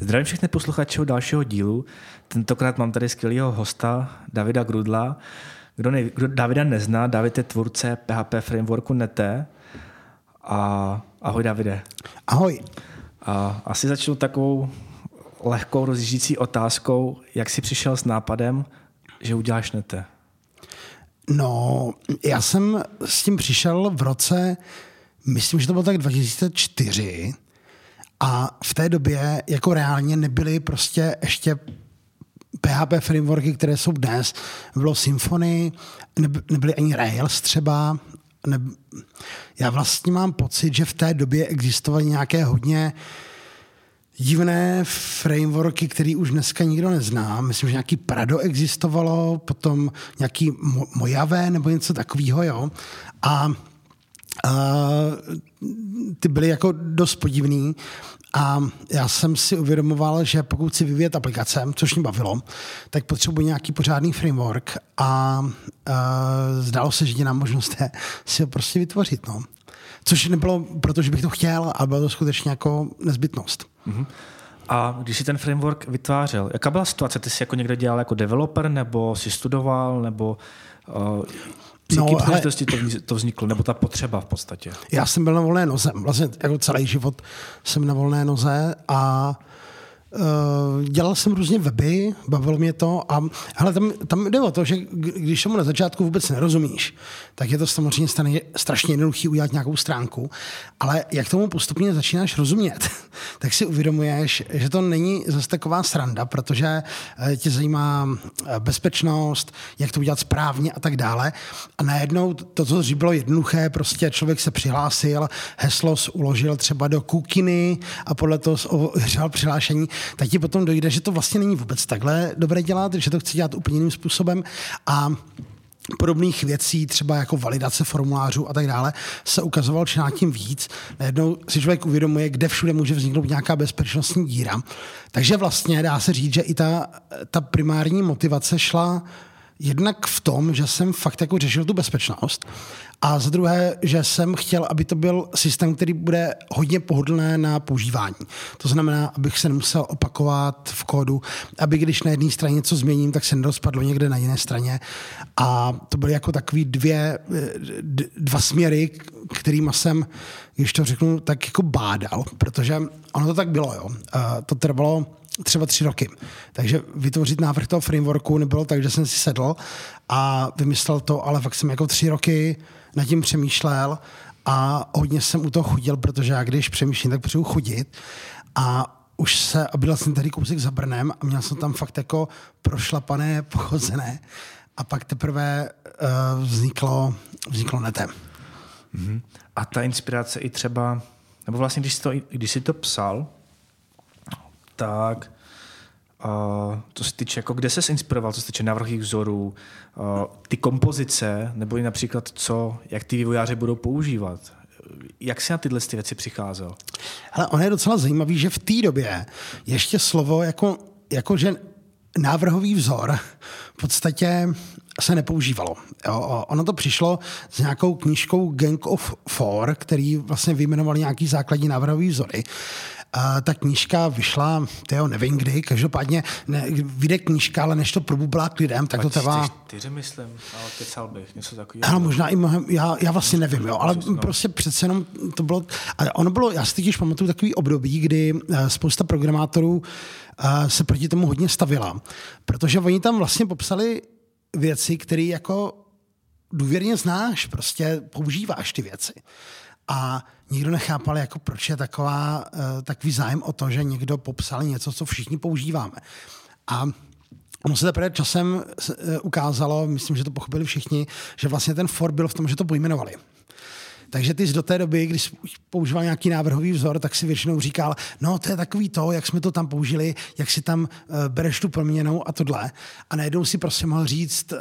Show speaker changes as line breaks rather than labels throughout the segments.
Zdravím všechny posluchače dalšího dílu. Tentokrát mám tady skvělého hosta, Davida Grudla. Kdo, ne, kdo Davida nezná, David je tvůrce PHP frameworku Nete. A ahoj Davide.
Ahoj.
A asi začnu takovou lehkou rozjíždící otázkou, jak jsi přišel s nápadem, že uděláš Nete?
No, já jsem s tím přišel v roce, myslím, že to bylo tak 2004, a v té době jako reálně nebyly prostě ještě PHP frameworky, které jsou dnes. Bylo Symfony, nebyly ani Rails třeba. Ne, já vlastně mám pocit, že v té době existovaly nějaké hodně divné frameworky, které už dneska nikdo nezná. Myslím, že nějaký Prado existovalo, potom nějaký Mojave nebo něco takového, jo. A ty byly jako dost podivný a já jsem si uvědomoval, že pokud si vyvíjet aplikace, což mě bavilo, tak potřebuji nějaký pořádný framework a uh, zdálo se, že jediná možnost je si ho prostě vytvořit. No. Což nebylo, protože bych to chtěl, ale bylo to skutečně jako nezbytnost. Mm-hmm.
A když jsi ten framework vytvářel, jaká byla situace? Ty jsi jako někde dělal jako developer, nebo jsi studoval, nebo uh, při no, ale... to, to vzniklo, nebo ta potřeba v podstatě?
Já jsem byl na volné noze. Vlastně jako celý život jsem na volné noze a dělal jsem různě weby, bavilo mě to a hele, tam, tam jde o to, že když tomu na začátku vůbec nerozumíš, tak je to samozřejmě stane, strašně jednoduchý udělat nějakou stránku, ale jak tomu postupně začínáš rozumět, tak si uvědomuješ, že to není zase taková sranda, protože eh, tě zajímá eh, bezpečnost, jak to udělat správně a tak dále. A najednou to, co dřív bylo jednoduché, prostě člověk se přihlásil, heslo uložil třeba do kukiny a podle toho ověřoval přihlášení, tak ti potom dojde, že to vlastně není vůbec takhle dobré dělat, že to chci dělat úplně jiným způsobem a podobných věcí, třeba jako validace formulářů a tak dále, se ukazoval čím tím víc. Najednou si člověk uvědomuje, kde všude může vzniknout nějaká bezpečnostní díra. Takže vlastně dá se říct, že i ta, ta primární motivace šla jednak v tom, že jsem fakt jako řešil tu bezpečnost a za druhé, že jsem chtěl, aby to byl systém, který bude hodně pohodlné na používání. To znamená, abych se nemusel opakovat v kódu, aby když na jedné straně něco změním, tak se nerozpadlo někde na jiné straně. A to byly jako takový dvě, dva směry, kterými jsem, když to řeknu, tak jako bádal, protože ono to tak bylo, jo. To trvalo třeba tři roky. Takže vytvořit návrh toho frameworku nebylo tak, že jsem si sedl a vymyslel to, ale fakt jsem jako tři roky nad tím přemýšlel a hodně jsem u toho chudil, protože já když přemýšlím, tak potřebuji chudit a už se, a byl jsem tady kousek za Brnem a měl jsem tam fakt jako prošlapané, pochozené a pak teprve uh, vzniklo, vzniklo netem.
Mm-hmm. A ta inspirace i třeba, nebo vlastně když jsi to, když jsi to psal, tak Uh, to se týče, jako kde se inspiroval, co se týče návrhových vzorů, ty kompozice, nebo i například co, jak ty vývojáři budou používat. Jak jsi na tyhle ty věci přicházel?
Ale ono je docela zajímavý, že v té době ještě slovo jako, jako že návrhový vzor v podstatě se nepoužívalo. Jo, ono to přišlo s nějakou knížkou Gang of Four, který vlastně vyjmenovali nějaký základní návrhový vzory. A ta knížka vyšla, tyjo, nevím kdy, každopádně ne, vyjde knížka, ale než to probublá k lidem, tak to trvá...
Čtyři, myslím, ale kecal bych, něco takového.
Ale možná i mnohem, já, já vlastně nevím, jo, ale no. prostě přece jenom to bylo, ale ono bylo, já si teď pamatuju takový období, kdy eh, spousta programátorů eh, se proti tomu hodně stavila, protože oni tam vlastně popsali věci, které jako důvěrně znáš, prostě používáš ty věci. A nikdo nechápal, jako proč je taková, uh, takový zájem o to, že někdo popsal něco, co všichni používáme. A Ono se teprve časem eh, ukázalo, myslím, že to pochopili všichni, že vlastně ten for byl v tom, že to pojmenovali. Takže ty jsi do té doby, když používal nějaký návrhový vzor, tak si většinou říkal, no to je takový to, jak jsme to tam použili, jak si tam uh, bereš tu proměnou a tohle. A najednou si prostě mohl říct uh,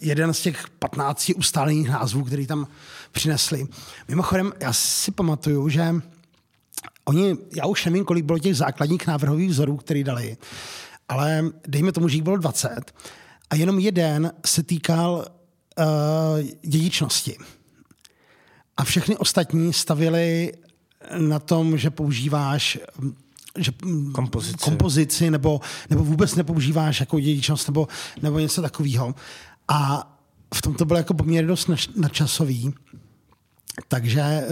jeden z těch 15 ustálených názvů, který tam přinesli. Mimochodem, já si pamatuju, že oni, já už nevím, kolik bylo těch základních návrhových vzorů, který dali, ale dejme tomu, že jich bylo 20 a jenom jeden se týkal uh, dědičnosti. A všechny ostatní stavili na tom, že používáš že
Kompozici.
kompozici nebo, nebo vůbec nepoužíváš jako dědičnost nebo, nebo něco takového. A v tom to bylo jako poměrně dost nač- nadčasový. Takže eh,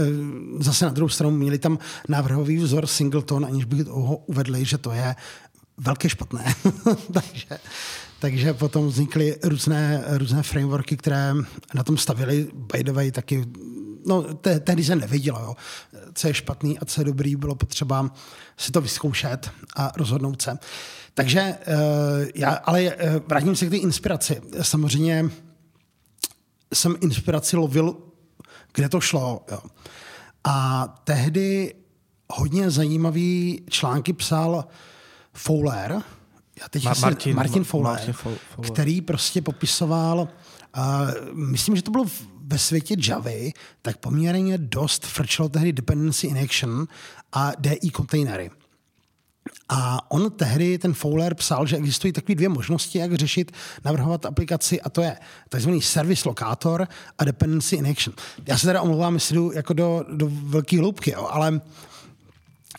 zase na druhou stranu měli tam návrhový vzor Singleton, aniž bych ho uvedli, že to je velké špatné. takže, takže potom vznikly různé, různé frameworky, které na tom stavili, by the way, taky no, te, tehdy se nevědělo, jo. co je špatný a co je dobrý, bylo potřeba si to vyzkoušet a rozhodnout se. Takže uh, já, ale uh, vrátím se k té inspiraci. Samozřejmě jsem inspiraci lovil, kde to šlo. Jo. A tehdy hodně zajímavý články psal Fowler, já teď
Ma-
asi-
Martin-
Martin Fowler,
Martin Fowler.
který prostě popisoval, uh, myslím, že to bylo ve světě Javy, tak poměrně dost frčelo tehdy dependency in action a DI kontejnery. A on tehdy, ten Fowler, psal, že existují takové dvě možnosti, jak řešit, navrhovat aplikaci, a to je takzvaný service lokátor a dependency in action. Já se teda omlouvám, jestli jdu jako do, do velké hloubky, jo, ale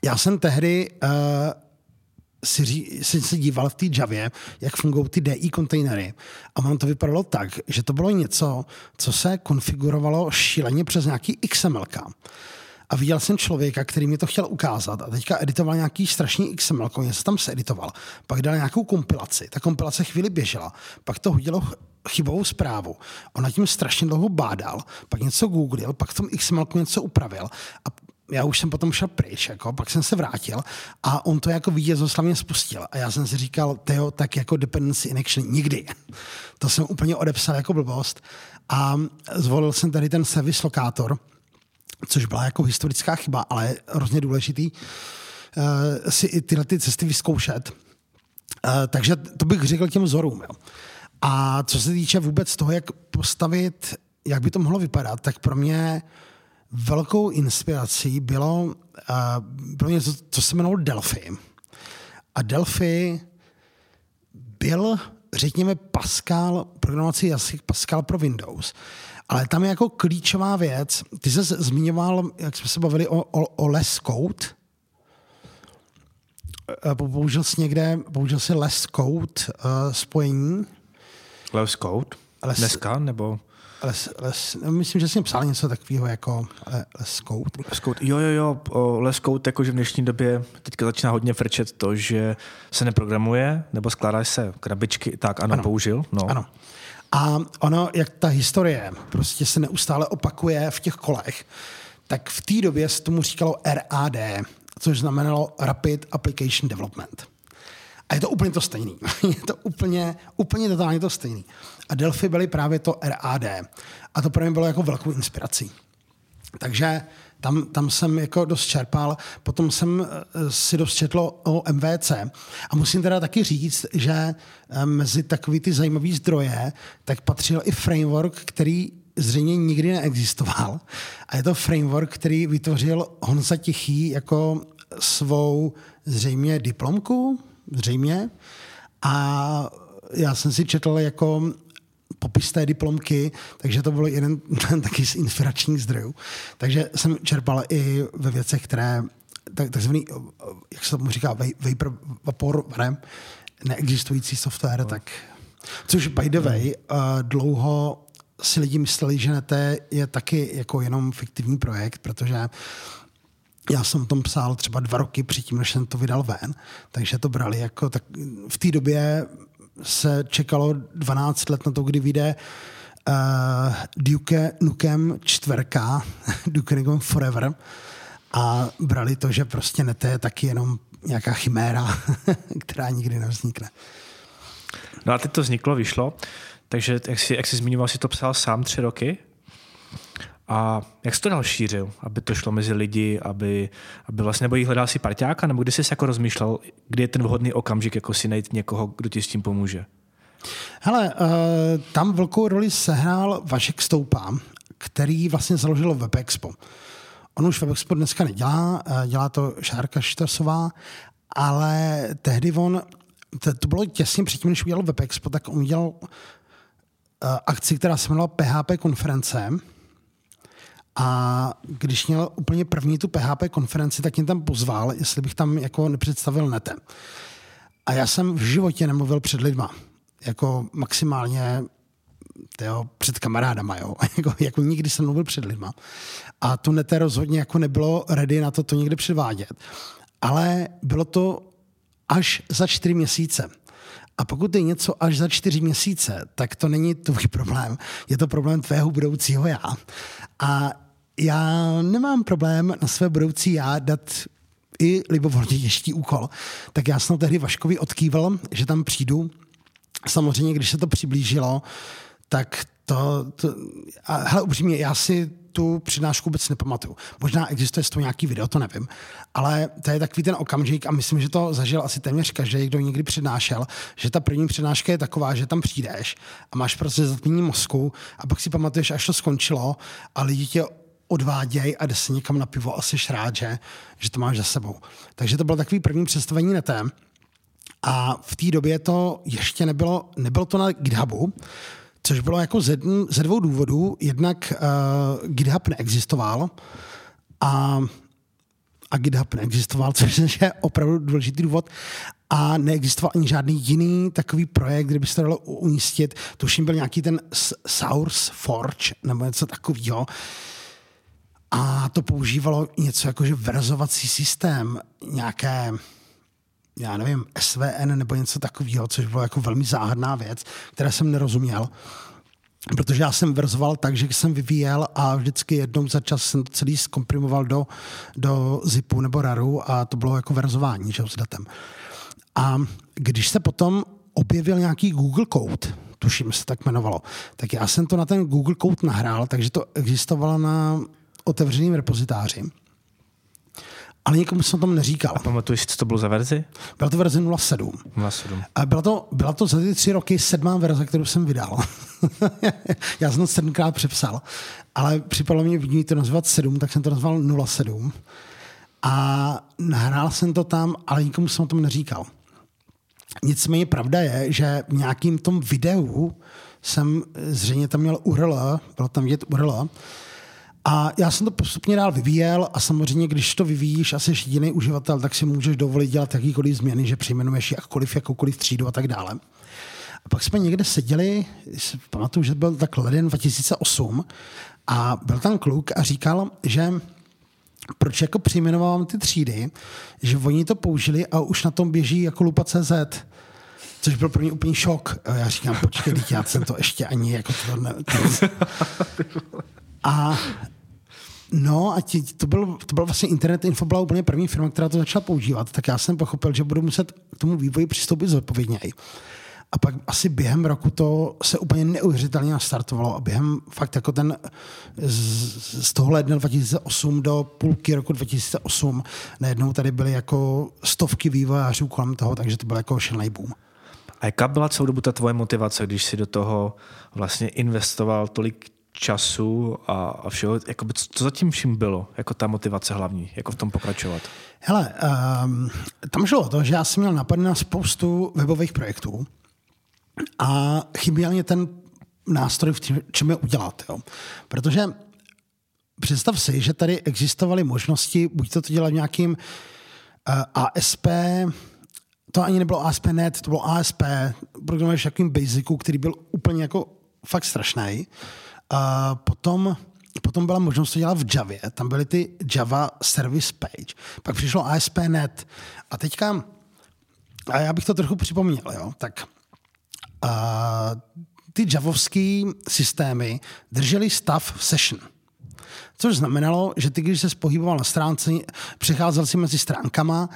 já jsem tehdy uh, si, ří, si, si díval v té Javě, jak fungují ty DI kontejnery. A ono to vypadalo tak, že to bylo něco, co se konfigurovalo šíleně přes nějaký XML. A viděl jsem člověka, který mi to chtěl ukázat a teďka editoval nějaký strašný XML, něco tam se editoval. Pak dal nějakou kompilaci. Ta kompilace chvíli běžela. Pak to hodilo ch- chybovou zprávu. On nad tím strašně dlouho bádal, pak něco googlil, pak v tom XML něco upravil a já už jsem potom šel pryč, jako, pak jsem se vrátil a on to jako vítězoslavně spustil. A já jsem si říkal, Teo, tak jako dependency in action nikdy. To jsem úplně odepsal jako blbost. A zvolil jsem tady ten service lokátor, což byla jako historická chyba, ale hrozně důležitý uh, si i tyhle ty cesty vyzkoušet. Uh, takže to bych řekl těm vzorům. Jo. A co se týče vůbec toho, jak postavit, jak by to mohlo vypadat, tak pro mě velkou inspirací bylo, uh, bylo něco, co se jmenovalo Delphi. A Delphi byl, řekněme, Pascal, programovací jazyk Pascal pro Windows. Ale tam je jako klíčová věc, ty jsi zmiňoval, jak jsme se bavili o, o, o less code, použil jsi někde, použil jsi less code uh, spojení,
Less Code?
Les-
Dneska? Nebo
less, less, no, myslím, že jsi psal něco takového jako le- less code.
Less Code? Jo, jo, jo. Code, jakože v dnešní době teďka začíná hodně frčet to, že se neprogramuje, nebo skládá se krabičky. Tak, ano, ano. použil. No.
Ano. A ono, jak ta historie prostě se neustále opakuje v těch kolech, tak v té době se tomu říkalo RAD, což znamenalo Rapid Application Development. A je to úplně to stejný. je to úplně, úplně totálně to stejný. A Delphi byly právě to RAD. A to pro mě bylo jako velkou inspirací. Takže tam, tam jsem jako dost čerpal. Potom jsem eh, si dost četl o MVC. A musím teda taky říct, že eh, mezi takový ty zajímavý zdroje, tak patřil i framework, který zřejmě nikdy neexistoval. A je to framework, který vytvořil Honza Tichý jako svou zřejmě diplomku, zřejmě. A já jsem si četl jako popis té diplomky, takže to byl jeden taky z inspiračních zdrojů. Takže jsem čerpal i ve věcech, které tak, takzvaný, jak se tomu říká, vapor, vapor ne, neexistující software, no. tak což by the way, uh, dlouho si lidi mysleli, že NETE je taky jako jenom fiktivní projekt, protože já jsem tom psal třeba dva roky předtím, než jsem to vydal ven, takže to brali jako tak v té době se čekalo 12 let na to, kdy vyjde uh, Duke Nukem čtverka, Duke Nukem Forever. A brali to, že prostě nete je taky jenom nějaká chiméra, která nikdy nevznikne.
No a teď to vzniklo, vyšlo, takže jak jsi, jak jsi zmiňoval, si to psal sám tři roky a jak jsi to dál šířil, aby to šlo mezi lidi, aby, aby vlastně, nebo jí hledal si parťáka, nebo kdy jsi jako rozmýšlel, kdy je ten vhodný okamžik, jako si najít někoho, kdo ti s tím pomůže?
Hele, uh, tam velkou roli sehrál Vašek Stoupa, který vlastně založil WebExpo. On už WebExpo dneska nedělá, uh, dělá to Šárka Štasová, ale tehdy on, to, to bylo těsně předtím, než udělal WebExpo, tak on udělal uh, akci, která se jmenovala PHP konference, A když měl úplně první tu PHP konferenci, tak mě tam pozval, jestli bych tam jako nepředstavil netem. A já jsem v životě nemluvil před lidma. Jako maximálně tyjo, před kamarádama, jo. jako, jako, nikdy jsem mluvil před lidma. A to nete rozhodně jako nebylo ready na to to někde předvádět. Ale bylo to až za čtyři měsíce. A pokud je něco až za čtyři měsíce, tak to není tvůj problém. Je to problém tvého budoucího já. A já nemám problém na své budoucí já dát i libovolně těžký úkol. Tak já jsem tehdy Vaškovi odkýval, že tam přijdu. Samozřejmě, když se to přiblížilo, tak to, to a hele, upřímně, já si tu přednášku vůbec nepamatuju. Možná existuje z toho nějaký video, to nevím. Ale to je takový ten okamžik a myslím, že to zažil asi téměř každý, kdo někdy přednášel, že ta první přednáška je taková, že tam přijdeš a máš prostě zatmění mozku a pak si pamatuješ, až to skončilo a lidi tě odváděj a jde se někam na pivo a jsi rád, že, že to máš za sebou. Takže to bylo takový první představení netem. A v té době to ještě nebylo, nebylo to na GitHubu, což bylo jako ze, ze dvou důvodů. Jednak uh, GitHub neexistoval a, a GitHub neexistoval, což je opravdu důležitý důvod. A neexistoval ani žádný jiný takový projekt, kde by se to dalo umístit. Tuším byl nějaký ten Source Forge nebo něco takového. A to používalo něco jako, že verzovací systém, nějaké já nevím, SVN nebo něco takového, což bylo jako velmi záhadná věc, které jsem nerozuměl. Protože já jsem verzoval tak, že jsem vyvíjel a vždycky jednou za čas jsem to celý zkomprimoval do, do zipu nebo raru a to bylo jako verzování že, s datem. A když se potom objevil nějaký Google Code, tuším se tak jmenovalo, tak já jsem to na ten Google Code nahrál, takže to existovalo na otevřeném repozitáři ale nikomu jsem tom neříkal. A
pamatuješ, co to bylo za verzi?
Byla to verze 07.
07.
A byla to, byla to za ty tři roky sedmá verze, kterou jsem vydal. Já jsem to sedmkrát přepsal, ale připadlo mě vidí to nazvat 7, tak jsem to nazval 07. A nahrál jsem to tam, ale nikomu jsem o tom neříkal. Nicméně pravda je, že v nějakým tom videu jsem zřejmě tam měl URL, bylo tam vidět URL, a já jsem to postupně dál vyvíjel a samozřejmě, když to vyvíjíš a jsi jediný uživatel, tak si můžeš dovolit dělat jakýkoliv změny, že přejmenuješ jakkoliv, jakoukoliv třídu a tak dále. A pak jsme někde seděli, pamatuju, že byl tak leden 2008 a byl tam kluk a říkal, že proč jako přejmenovávám ty třídy, že oni to použili a už na tom běží jako lupa CZ. Což byl pro mě úplný šok. A já říkám, počkej, já jsem to ještě ani jako to ne... A No a tě, to, byl, to byl vlastně Internet Info, byla úplně první firma, která to začala používat, tak já jsem pochopil, že budu muset k tomu vývoji přistoupit zodpovědněji. A pak asi během roku to se úplně neuvěřitelně nastartovalo a během fakt jako ten z, z toho ledna 2008 do půlky roku 2008 najednou tady byly jako stovky vývojářů kolem toho, takže to byl jako šelný boom.
A jaká byla celou dobu ta tvoje motivace, když si do toho vlastně investoval tolik času a, a všeho, jako by, co zatím vším bylo, jako ta motivace hlavní, jako v tom pokračovat?
Hele, um, tam šlo o to, že já jsem měl napad na spoustu webových projektů a chyběl mě ten nástroj, v čem je udělat. Jo. Protože představ si, že tady existovaly možnosti, buď to, to dělat v nějakým uh, ASP, to ani nebylo ASP.NET, to bylo ASP, programuješ nějakým basicu, který byl úplně jako fakt strašný. Potom, potom byla možnost to dělat v Javě. Tam byly ty Java Service Page. Pak přišlo ASP.NET. A teďka, a já bych to trochu připomněl, jo, tak a, ty javovské systémy držely stav v session. Což znamenalo, že ty, když se pohyboval na stránce, přecházel si mezi stránkama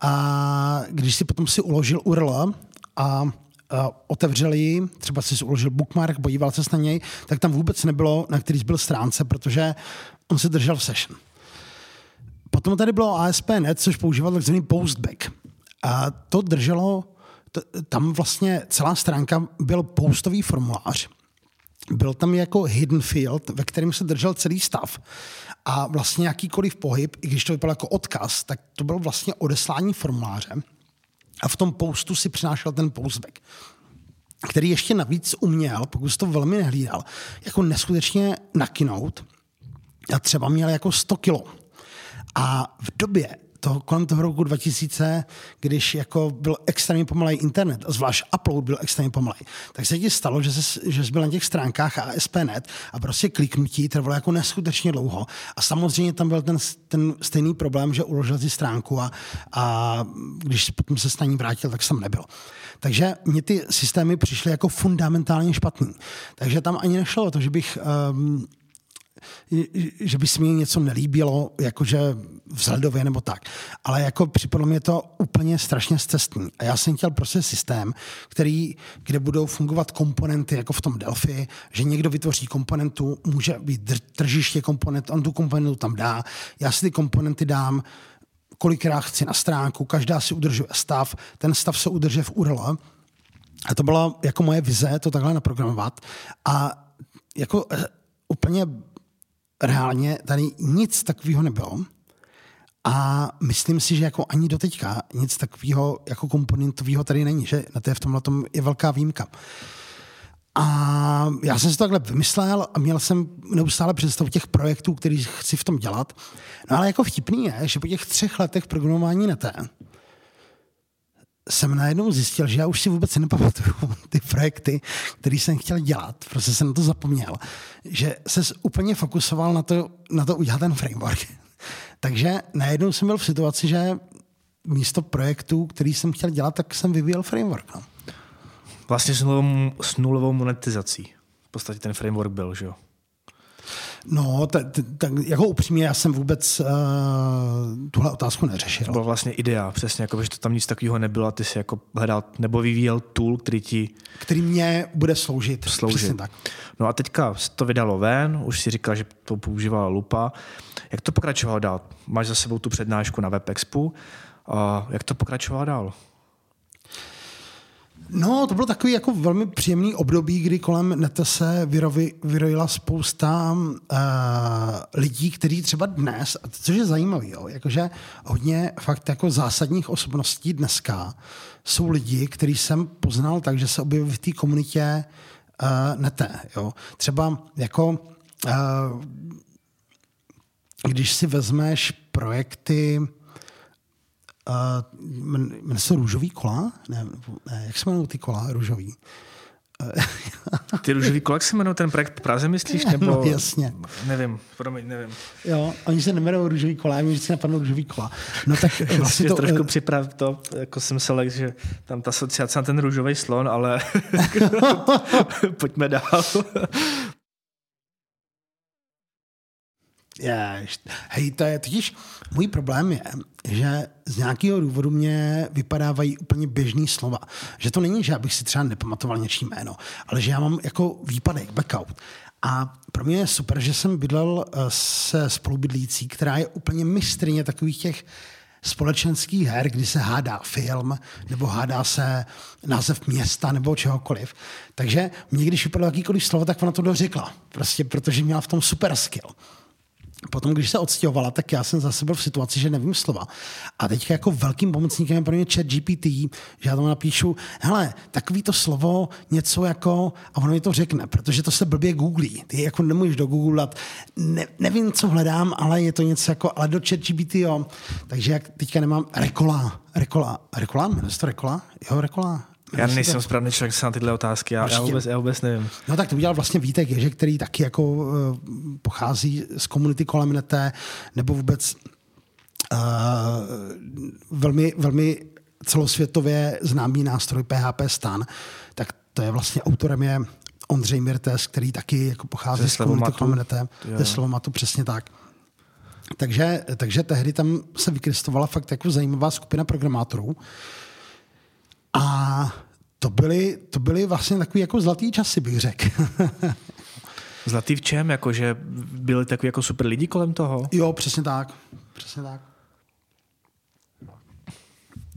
a když si potom si uložil URL a otevřeli ji, třeba si uložil bookmark, podíval se na něj, tak tam vůbec nebylo, na který byl stránce, protože on se držel v session. Potom tady bylo ASP.NET, což používal takzvaný postback. A to drželo, to, tam vlastně celá stránka byl postový formulář. Byl tam jako hidden field, ve kterém se držel celý stav. A vlastně jakýkoliv pohyb, i když to vypadalo jako odkaz, tak to bylo vlastně odeslání formuláře a v tom postu si přinášel ten postback který ještě navíc uměl, pokud to velmi nehlídal, jako neskutečně nakinout a třeba měl jako 100 kilo. A v době, toho, kolem toho roku 2000, když jako byl extrémně pomalý internet, zvlášť upload byl extrémně pomalý, tak se ti stalo, že, se, že jsi byl na těch stránkách ASP.net a prostě kliknutí trvalo jako neskutečně dlouho. A samozřejmě tam byl ten, ten stejný problém, že uložil si stránku a, a když potom se s ní vrátil, tak jsem nebyl. Takže mě ty systémy přišly jako fundamentálně špatný. Takže tam ani nešlo o to, že bych um, že by se mi něco nelíbilo, jakože vzhledově nebo tak. Ale jako připadlo mě to úplně strašně cestní. A já jsem chtěl prostě systém, který, kde budou fungovat komponenty, jako v tom Delphi, že někdo vytvoří komponentu, může být tržiště komponent, on tu komponentu tam dá, já si ty komponenty dám, kolikrát chci na stránku, každá si udržuje stav, ten stav se udržuje v URL. A to byla jako moje vize to takhle naprogramovat. A jako eh, úplně reálně tady nic takového nebylo. A myslím si, že jako ani do teďka nic takového jako komponentového tady není, že na té v tomhle tom je velká výjimka. A já jsem si to takhle vymyslel a měl jsem neustále představu těch projektů, který chci v tom dělat. No ale jako vtipný je, že po těch třech letech programování na té jsem najednou zjistil, že já už si vůbec nepamatuju ty projekty, které jsem chtěl dělat, prostě jsem na to zapomněl, že se úplně fokusoval na to, na to udělat ten framework. Takže najednou jsem byl v situaci, že místo projektů, který jsem chtěl dělat, tak jsem vyvíjel framework. No.
Vlastně s nulovou, s nulovou monetizací. V podstatě ten framework byl, že jo?
No, tak, tak jako upřímně, já jsem vůbec uh, tuhle otázku neřešil.
To byl vlastně idea, přesně, jako, že to tam nic takového nebylo a ty si jako hledal nebo vyvíjel tool, který ti...
Který mě bude sloužit.
Sloužit. tak. No a teďka to vydalo ven, už si říkal, že to používala lupa. Jak to pokračovalo dál? Máš za sebou tu přednášku na WebExpu. A jak to pokračovalo dál?
No, to bylo takový jako velmi příjemný období, kdy kolem neta se vyrojila spousta uh, lidí, kteří třeba dnes, a což je zajímavé, jakože hodně fakt jako zásadních osobností dneska jsou lidi, který jsem poznal tak, že se objevili v té komunitě uh, nete. Jo. Třeba jako uh, když si vezmeš projekty Uh, jmenuje se Růžový kola? Ne, ne, jak se jmenují ty kola růžový?
Ty růžový kola, jak se jmenuje ten projekt Praze, myslíš?
Nebo... No, jasně.
Nevím, promiň, nevím.
Jo, oni se nemenují růžový kola, já mi vždycky napadnou růžový kola. No tak
vlastně to... trošku připrav to, jako jsem se lek, že tam ta asociace na ten růžový slon, ale pojďme dál.
Jež. Hej, to je totiž, můj problém je, že z nějakého důvodu mě vypadávají úplně běžný slova. Že to není, že abych si třeba nepamatoval něčí jméno, ale že já mám jako výpadek, backout. A pro mě je super, že jsem bydlel eh, se spolubydlící, která je úplně mistrně takových těch společenských her, kdy se hádá film, nebo hádá se název města, nebo čehokoliv. Takže mě, když vypadalo jakýkoliv slovo, tak ona to dořekla. Prostě protože měla v tom super skill. Potom, když se odstěhovala, tak já jsem zase byl v situaci, že nevím slova. A teď jako velkým pomocníkem je pro mě chat GPT, že já tam napíšu, hele, takový to slovo, něco jako, a ono mi to řekne, protože to se blbě googlí. Ty jako nemůžeš do Google ne, nevím, co hledám, ale je to něco jako, ale do chat GPT, jo. Takže jak teďka nemám rekola, rekola, rekola, jmenuje to rekola? Jo, rekola,
já nejsem správný člověk se na tyhle otázky, já, já, vůbec, já vůbec nevím.
No tak to udělal vlastně Vítek Ježek, který taky jako uh, pochází z komunity kolem nete, nebo vůbec uh, velmi, velmi celosvětově známý nástroj PHP Stan, tak to je vlastně autorem je Ondřej Mirtes, který taky jako pochází ze z komunity kolem nete, ze Slovomatu, přesně tak. Takže, takže tehdy tam se vykrystovala fakt jako zajímavá skupina programátorů, a to byly, to byly vlastně takový jako zlatý časy, bych řekl.
Zlatý v čem? Jako, že byli takový jako super lidi kolem toho?
Jo, přesně tak. Přesně tak.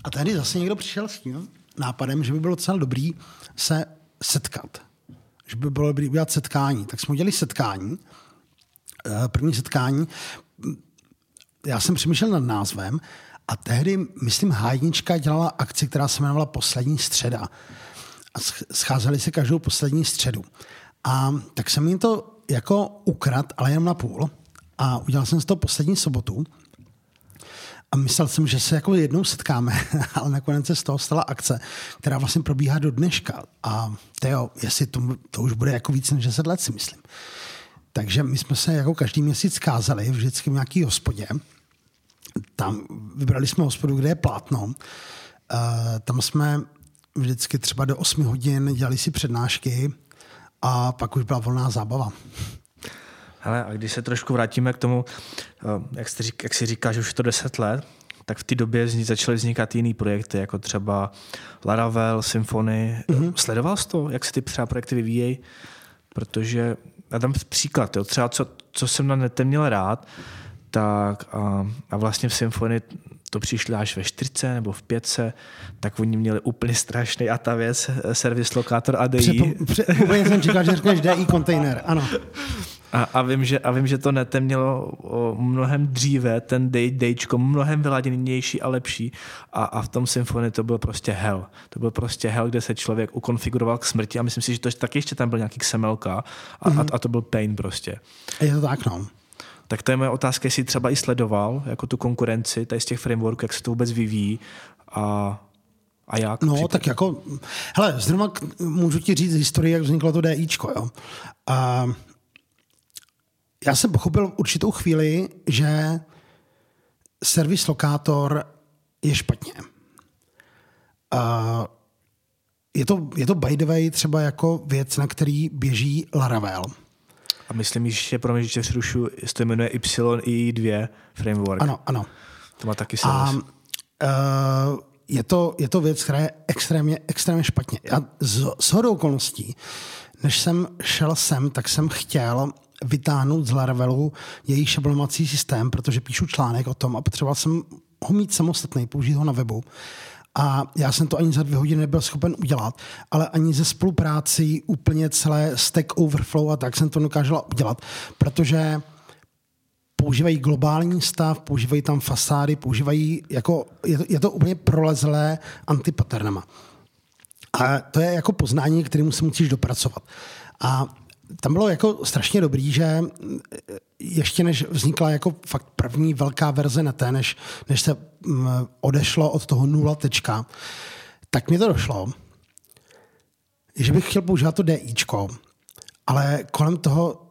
A tehdy zase někdo přišel s tím nápadem, že by bylo docela dobrý se setkat. Že by bylo dobrý udělat setkání. Tak jsme udělali setkání. Eh, první setkání. Já jsem přemýšlel nad názvem a tehdy, myslím, Hájnička dělala akci, která se jmenovala Poslední středa. A scházeli se každou poslední středu. A tak jsem jim to jako ukrad, ale jenom na půl. a udělal jsem z toho poslední sobotu. A myslel jsem, že se jako jednou setkáme, ale nakonec se z toho stala akce, která vlastně probíhá do dneška. A jo, jestli to, to už bude jako víc než 10 let, si myslím. Takže my jsme se jako každý měsíc skázali vždycky v nějaký hospodě. Tam vybrali jsme hospodu, kde je plátno. Uh, tam jsme vždycky třeba do 8 hodin dělali si přednášky a pak už byla volná zábava.
Hele, a když se trošku vrátíme k tomu, eh, jak, jsi, jak jsi říká, že už je to 10 let, tak v té době začaly vznikat jiný projekty, jako třeba Laravel, Symfony. Mm-hmm. Sledoval jsi to, jak se ty třeba projekty vyvíjejí? Protože, já dám příklad, jo, třeba co, co jsem na nete měl rád, tak a, a vlastně v Symfony to přišli až ve čtyřce nebo v pětce, tak oni měli úplně strašný a ta věc, servis lokátor ADI.
Úplně jsem čekal, že řekneš DI kontejner, ano.
A, a, vím, že, a vím, že to netem mělo o, mnohem dříve, ten day, dayčko, mnohem vyladěnější a lepší. A, a v tom symfonii to byl prostě hell. To byl prostě hell, kde se člověk ukonfiguroval k smrti a myslím si, že to taky ještě tam byl nějaký XML a, mm-hmm. a, a to byl pain prostě.
Je to tak, no.
Tak to je moje otázka, jestli třeba i sledoval jako tu konkurenci tady z těch frameworků, jak se to vůbec vyvíjí a, a jak?
No, tak jako, hele, zrovna můžu ti říct historii, jak vzniklo to DIčko, jo. A já jsem pochopil určitou chvíli, že servis lokátor je špatně. A je to, je to by the way třeba jako věc, na který běží Laravel.
A myslím, že pro mě, že přerušu, jestli to jmenuje YI2 framework.
Ano, ano.
To má taky. A,
uh, je to, je to věc, která je extrémně, extrémně špatně. Já z, z hodou okolností, než jsem šel sem, tak jsem chtěl vytáhnout z Laravelu její šablonovací systém, protože píšu článek o tom a potřeboval jsem ho mít samostatný, použít ho na webu. A já jsem to ani za dvě hodiny nebyl schopen udělat, ale ani ze spoluprácí úplně celé Stack Overflow a tak jsem to dokázal udělat, protože používají globální stav, používají tam fasády, používají, jako, je, to, je to úplně prolezlé antipaternama. A to je jako poznání, kterému se musíš dopracovat. A tam bylo jako strašně dobrý, že ještě než vznikla jako fakt první velká verze na té, než, než se mm, odešlo od toho nula tečka, tak mi to došlo, že bych chtěl používat to DIčko, ale kolem toho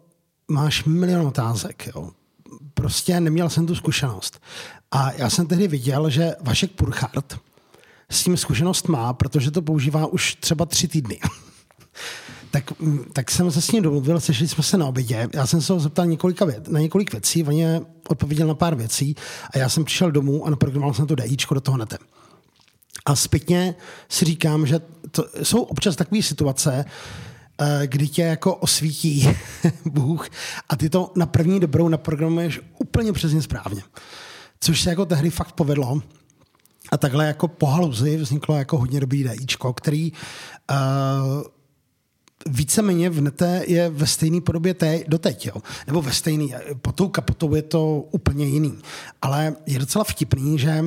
máš milion otázek. Jo. Prostě neměl jsem tu zkušenost. A já jsem tehdy viděl, že Vašek Purchart s tím zkušenost má, protože to používá už třeba tři týdny. tak, mm, tak jsem se s ním domluvil, sešli jsme se na obědě. Já jsem se ho zeptal několika věc, na několik věcí, on je odpověděl na pár věcí a já jsem přišel domů a naprogramoval jsem to DIčko do toho netem. A zpětně si říkám, že to jsou občas takové situace, eh, kdy tě jako osvítí Bůh a ty to na první dobrou naprogramuješ úplně přesně správně. Což se jako tehdy fakt povedlo. A takhle jako po haluzi vzniklo jako hodně dobrý DIčko, který uh, víceméně v nete je ve stejné podobě té, doteď, jo. Nebo ve stejný, pod tou kapotou je to úplně jiný. Ale je docela vtipný, že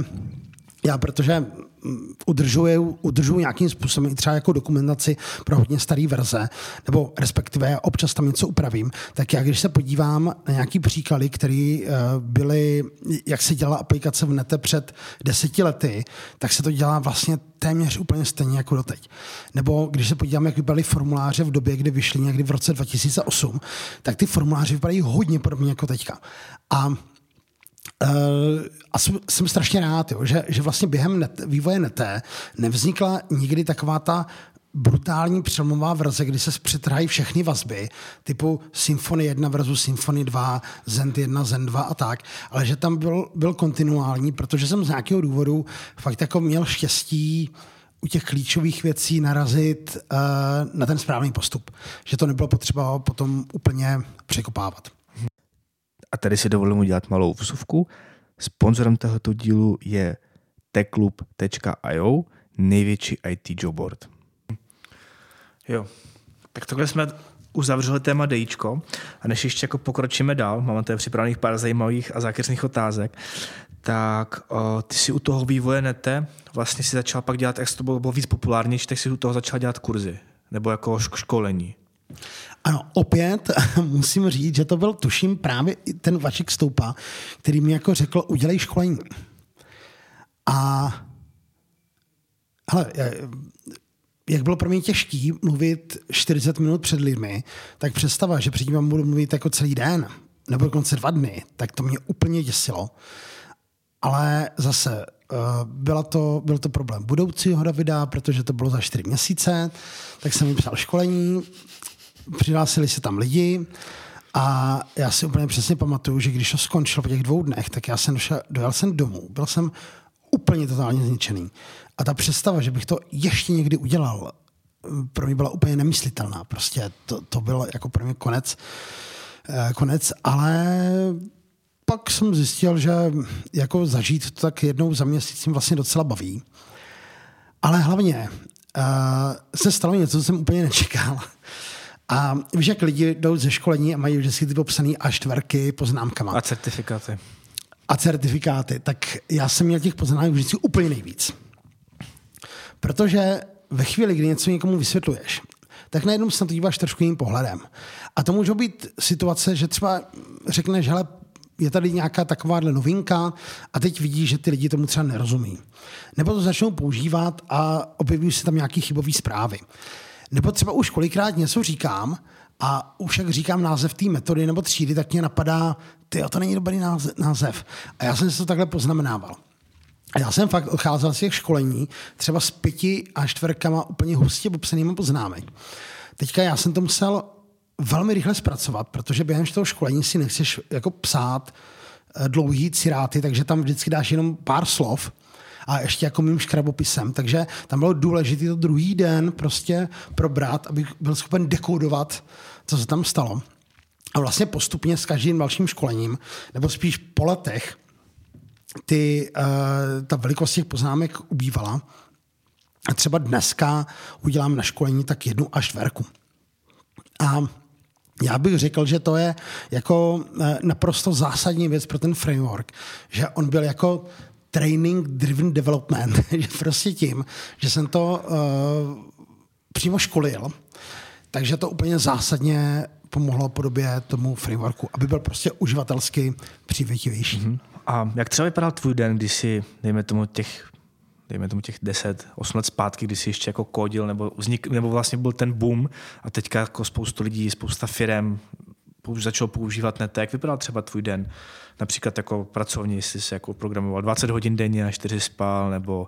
já, protože udržuju, udržuju nějakým způsobem i třeba jako dokumentaci pro hodně staré verze, nebo respektive občas tam něco upravím, tak já když se podívám na nějaký příklady, které uh, byly, jak se dělala aplikace v nete před deseti lety, tak se to dělá vlastně téměř úplně stejně jako doteď. Nebo když se podívám, jak vypadaly formuláře v době, kdy vyšly někdy v roce 2008, tak ty formuláře vypadají hodně podobně jako teďka. A a jsem, jsem strašně rád, jo, že, že vlastně během net, vývoje neté nevznikla nikdy taková ta brutální přelomová verze, kdy se přetrhají všechny vazby, typu Symfony 1 versus Symfony 2, Zen 1, Zen 2 a tak, ale že tam byl, byl kontinuální, protože jsem z nějakého důvodu fakt jako měl štěstí u těch klíčových věcí narazit uh, na ten správný postup. Že to nebylo potřeba potom úplně překopávat.
A tady si dovolím udělat malou vsuvku. Sponzorem tohoto dílu je techloop.io, největší IT jobboard. Jo, tak tohle jsme uzavřeli téma DIčko a než ještě jako pokročíme dál, máme tady připravených pár zajímavých a zákeřných otázek, tak o, ty si u toho vývoje nete vlastně si začal pak dělat, jak to bylo, bylo víc populárnější, tak si u toho začal dělat kurzy nebo jako školení.
Ano, opět musím říct, že to byl, tuším, právě ten Vašek Stoupa, který mi jako řekl, udělej školení. A hele, jak bylo pro mě těžký mluvit 40 minut před lidmi, tak představa, že předtím vám budu mluvit jako celý den, nebo dokonce dva dny, tak to mě úplně děsilo. Ale zase uh, byla to, byl to problém budoucího Davida, protože to bylo za čtyři měsíce, tak jsem vypsal školení, přihlásili se tam lidi a já si úplně přesně pamatuju, že když to skončilo po těch dvou dnech, tak já jsem došel, dojel jsem domů, byl jsem úplně totálně zničený. A ta představa, že bych to ještě někdy udělal, pro mě byla úplně nemyslitelná. Prostě to, to bylo jako pro mě konec, eh, konec, ale pak jsem zjistil, že jako zažít to tak jednou za měsíc mě vlastně docela baví. Ale hlavně uh, se stalo něco, co jsem úplně nečekal. A víš, jak lidi jdou ze školení a mají vždycky ty popsané a čtverky poznámkama.
A certifikáty.
A certifikáty. Tak já jsem měl těch poznámek vždycky úplně nejvíc. Protože ve chvíli, kdy něco někomu vysvětluješ, tak najednou se na to díváš trošku jiným pohledem. A to může být situace, že třeba řekneš, hele, je tady nějaká takováhle novinka a teď vidíš, že ty lidi tomu třeba nerozumí. Nebo to začnou používat a objevují se tam nějaké chybové zprávy. Nebo třeba už kolikrát něco říkám a už jak říkám název té metody nebo třídy, tak mě napadá, ty to není dobrý název. A já jsem si to takhle poznamenával. A já jsem fakt odcházel z těch školení třeba s pěti a čtverkama úplně hustě popsanými poznámek. Teďka já jsem to musel velmi rychle zpracovat, protože během toho školení si nechceš jako psát eh, dlouhý ciráty, takže tam vždycky dáš jenom pár slov a ještě jako mým škrabopisem. Takže tam bylo důležité to druhý den prostě probrat, abych byl schopen dekodovat, co se tam stalo. A vlastně postupně s každým dalším školením, nebo spíš po letech, ty, uh, ta velikost těch poznámek ubývala. A třeba dneska udělám na školení tak jednu až čtverku. A já bych řekl, že to je jako eh, naprosto zásadní věc pro ten framework, že on byl jako training driven development, že prostě tím, že jsem to uh, přímo školil, takže to úplně zásadně pomohlo podobě tomu frameworku, aby byl prostě uživatelsky přívětivější. Mm-hmm.
A jak třeba vypadal tvůj den, když si, dejme tomu těch dejme tomu těch 10, 8 let zpátky, kdy jsi ještě jako kodil, nebo, vznik, nebo vlastně byl ten boom a teďka jako spoustu lidí, spousta firm už začal používat net. Jak vypadal třeba tvůj den? Například jako pracovní, jestli jsi jako programoval 20 hodin denně a 4 spal, nebo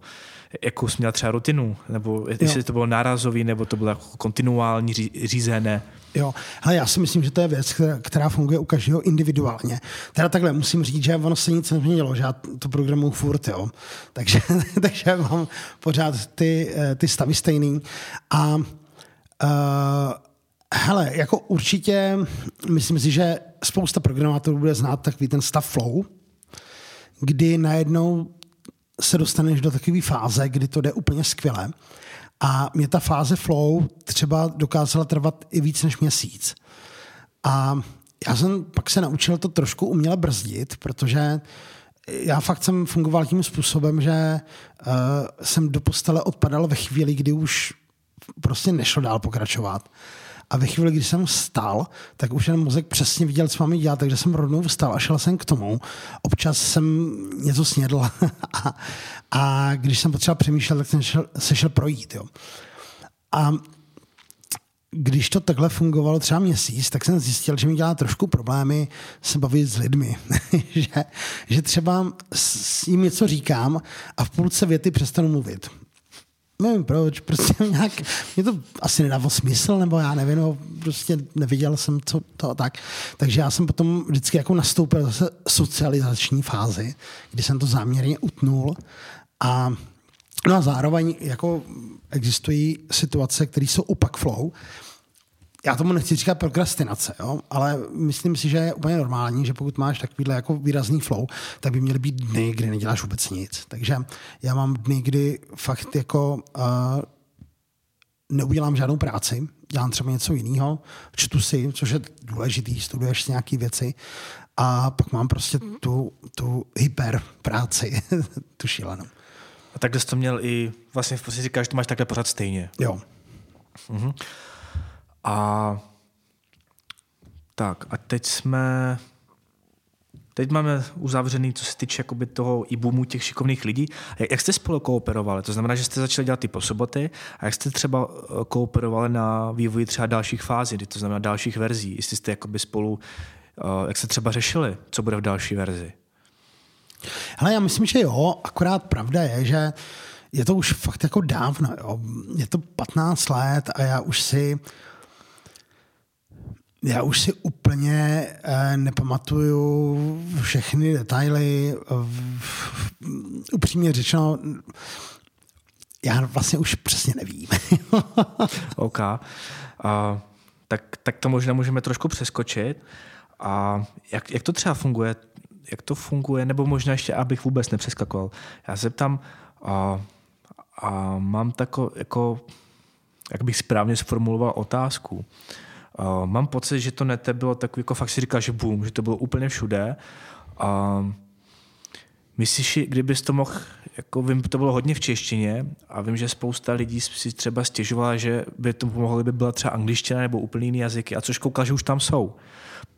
jakou jsi měl třeba rutinu, nebo jestli jo. to bylo nárazový, nebo to bylo jako kontinuální řízené.
Jo, ale já si myslím, že to je věc, která, která funguje u každého individuálně. Teda takhle musím říct, že ono se nic nezměnilo, že já to programu furt, jo. Takže, takže mám pořád ty, eh, ty stavy stejný. A uh, hele, jako určitě myslím si, že spousta programátorů bude znát takový ten stav flow, kdy najednou se dostaneš do takové fáze, kdy to jde úplně skvěle a mě ta fáze flow třeba dokázala trvat i víc než měsíc. A já jsem pak se naučil to trošku uměle brzdit, protože já fakt jsem fungoval tím způsobem, že uh, jsem do postele odpadal ve chvíli, kdy už prostě nešlo dál pokračovat. A ve chvíli, kdy jsem vstal, tak už ten mozek přesně viděl, co mám dělat, takže jsem rovnou vstal a šel jsem k tomu. Občas jsem něco snědl a, a když jsem potřeboval přemýšlet, tak jsem šel, se šel projít. Jo. A když to takhle fungovalo třeba měsíc, tak jsem zjistil, že mi dělá trošku problémy se bavit s lidmi. že, že třeba s jim něco říkám a v půlce věty přestanu mluvit nevím proč, prostě nějak, mě to asi nedávalo smysl, nebo já nevím, no, prostě neviděl jsem co to tak. Takže já jsem potom vždycky jako nastoupil zase socializační fázi, kdy jsem to záměrně utnul a No a zároveň jako existují situace, které jsou opak flow, já tomu nechci říkat prokrastinace, jo? ale myslím si, že je úplně normální, že pokud máš takovýhle jako výrazný flow, tak by měly být dny, kdy neděláš vůbec nic. Takže já mám dny, kdy fakt jako uh, neudělám žádnou práci, dělám třeba něco jiného, čtu si, což je důležitý, studuješ nějaké věci a pak mám prostě tu, tu hyper práci, tu šílenou.
A takhle jsi to měl i, vlastně v podstatě říkáš, že to máš takhle pořád stejně.
Jo.
Mhm. A Tak a teď jsme Teď máme uzavřený, co se týče jakoby toho i boomu těch šikovných lidí. Jak, jste spolu kooperovali? To znamená, že jste začali dělat ty po soboty a jak jste třeba eh, kooperovali na vývoji třeba dalších fází, to znamená dalších verzí? Jestli jste jakoby spolu, eh, jak jste třeba řešili, co bude v další verzi?
Hele, já myslím, že jo, akorát pravda je, že je to už fakt jako dávno, jo. Je to 15 let a já už si já už si úplně eh, nepamatuju všechny detaily. Upřímně řečeno, já vlastně už přesně nevím.
OK. Uh, tak, tak to možná můžeme trošku přeskočit. A jak, jak to třeba funguje? Jak to funguje? Nebo možná ještě, abych vůbec nepřeskakoval. Já se ptám, uh, a mám tako, jako, jak bych správně sformuloval otázku. Uh, mám pocit, že to nete bylo takový, jako fakt si říkal, že boom, že to bylo úplně všude. Uh, myslíš, kdybys to mohl, jako vím, to bylo hodně v češtině a vím, že spousta lidí si třeba stěžovala, že by to pomohlo, kdyby byla třeba angličtina nebo úplně jiný jazyky a což koukal, že už tam jsou.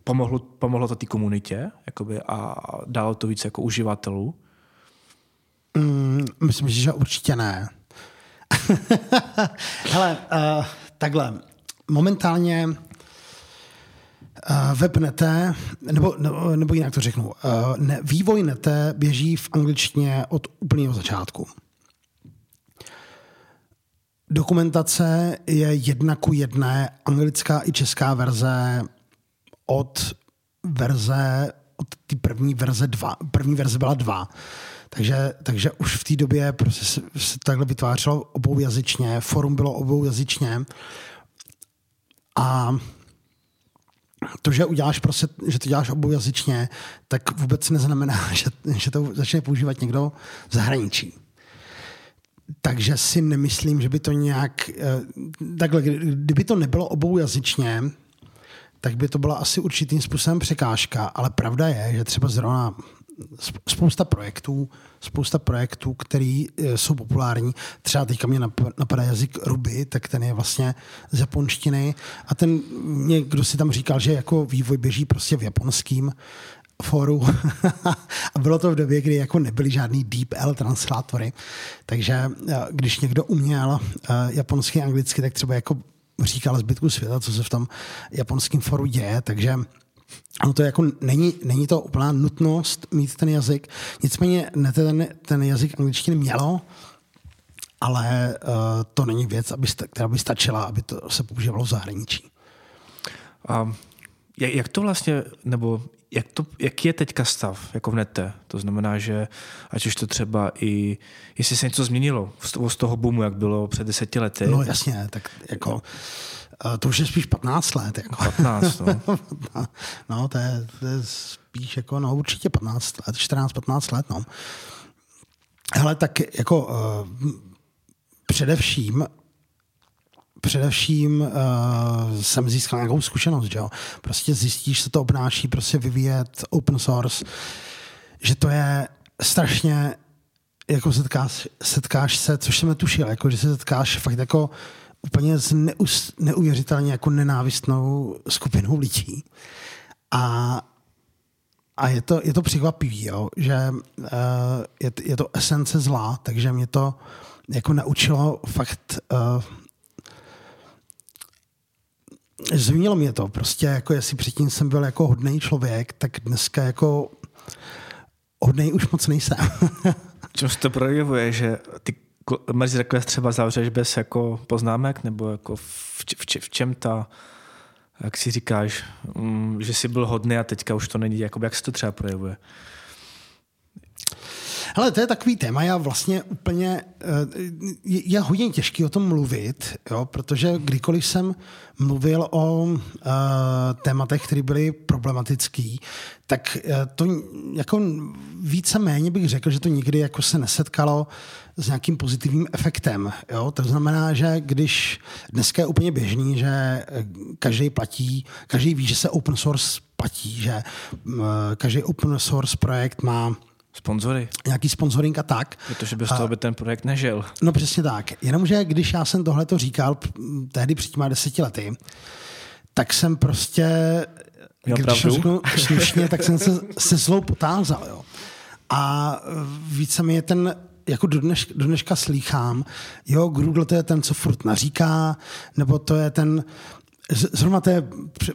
Pomohlo, pomohlo to té komunitě jakoby, a dalo to víc jako uživatelů?
Mm, myslím, že určitě ne. Hele, uh, takhle. Momentálně uh, web nete, nebo, nebo, nebo jinak to řeknu, uh, ne, vývoj nete běží v angličtině od úplného začátku. Dokumentace je jedna ku jedné, anglická i česká verze od verze, od té první verze dva, první verze byla dva. Takže, takže už v té době prostě se, se takhle vytvářelo oboujazyčně, forum bylo oboujazyčně a to, že uděláš prostě, že to děláš oboujazyčně, tak vůbec neznamená, že, že to začne používat někdo v zahraničí. Takže si nemyslím, že by to nějak... Eh, takhle, kdyby to nebylo oboujazyčně, tak by to byla asi určitým způsobem překážka, ale pravda je, že třeba zrovna spousta projektů, spousta projektů, které e, jsou populární. Třeba teďka mě napadá jazyk Ruby, tak ten je vlastně z japonštiny. A ten někdo si tam říkal, že jako vývoj běží prostě v japonským fóru. a bylo to v době, kdy jako nebyly žádný L translátory. Takže e, když někdo uměl e, japonsky, anglicky, tak třeba jako říkal zbytku světa, co se v tom japonském foru děje. Takže ano, to jako není, není to úplná nutnost mít ten jazyk, nicméně ne ten, ten jazyk angličtiny mělo, ale uh, to není věc, aby, která by stačila, aby to se používalo v zahraničí.
A jak to vlastně, nebo jak, to, jak je teďka stav jako v nete? To znamená, že ať už to třeba i, jestli se něco změnilo z toho boomu, jak bylo před deseti lety.
No jasně, tak jako to už je spíš 15 let. Jako.
15, no.
no, to je, to je spíš jako, no určitě 15 let, 14-15 let, no. Hele, tak jako uh, především především uh, jsem získal nějakou zkušenost, že jo. Prostě zjistíš, se to obnáší prostě vyvíjet open source, že to je strašně jako setkáš, setkáš se, což jsem netušil, jako že se setkáš fakt jako úplně s neus, neuvěřitelně jako nenávistnou skupinou lidí. A, a je to, je to překvapivý, jo, že uh, je, je to esence zla, takže mě to jako naučilo fakt uh, zmínilo mě to. Prostě jako jestli předtím jsem byl jako hodný člověk, tak dneska jako hodný už moc nejsem.
Čím se to projevuje, že ty Mercy Request třeba zavřeš bez jako poznámek, nebo jako v, v, v čem ta, jak si říkáš, um, že jsi byl hodný a teďka už to není, jako jak se to třeba projevuje?
Ale to je takový téma, já vlastně úplně, eh, je hodně těžký o tom mluvit, jo, protože kdykoliv jsem mluvil o uh, tématech, které byly problematický, tak uh, to jako více-méně bych řekl, že to nikdy jako se nesetkalo s nějakým pozitivním efektem. Jo? To znamená, že když dneska je úplně běžný, že každý platí, každý ví, že se open source platí, že každý open source projekt má
Sponzory.
Nějaký sponsoring a tak.
Protože bez toho by ten projekt nežil.
No přesně tak. Jenomže když já jsem tohle to říkal tehdy před těma deseti lety, tak jsem prostě
Měl
když to řeknu slušně, tak jsem se se zlou potázal. Jo. A více mi je ten, jako do, dneš, do dneška slýchám, jo, Google to je ten, co furt naříká, nebo to je ten, zrovna to je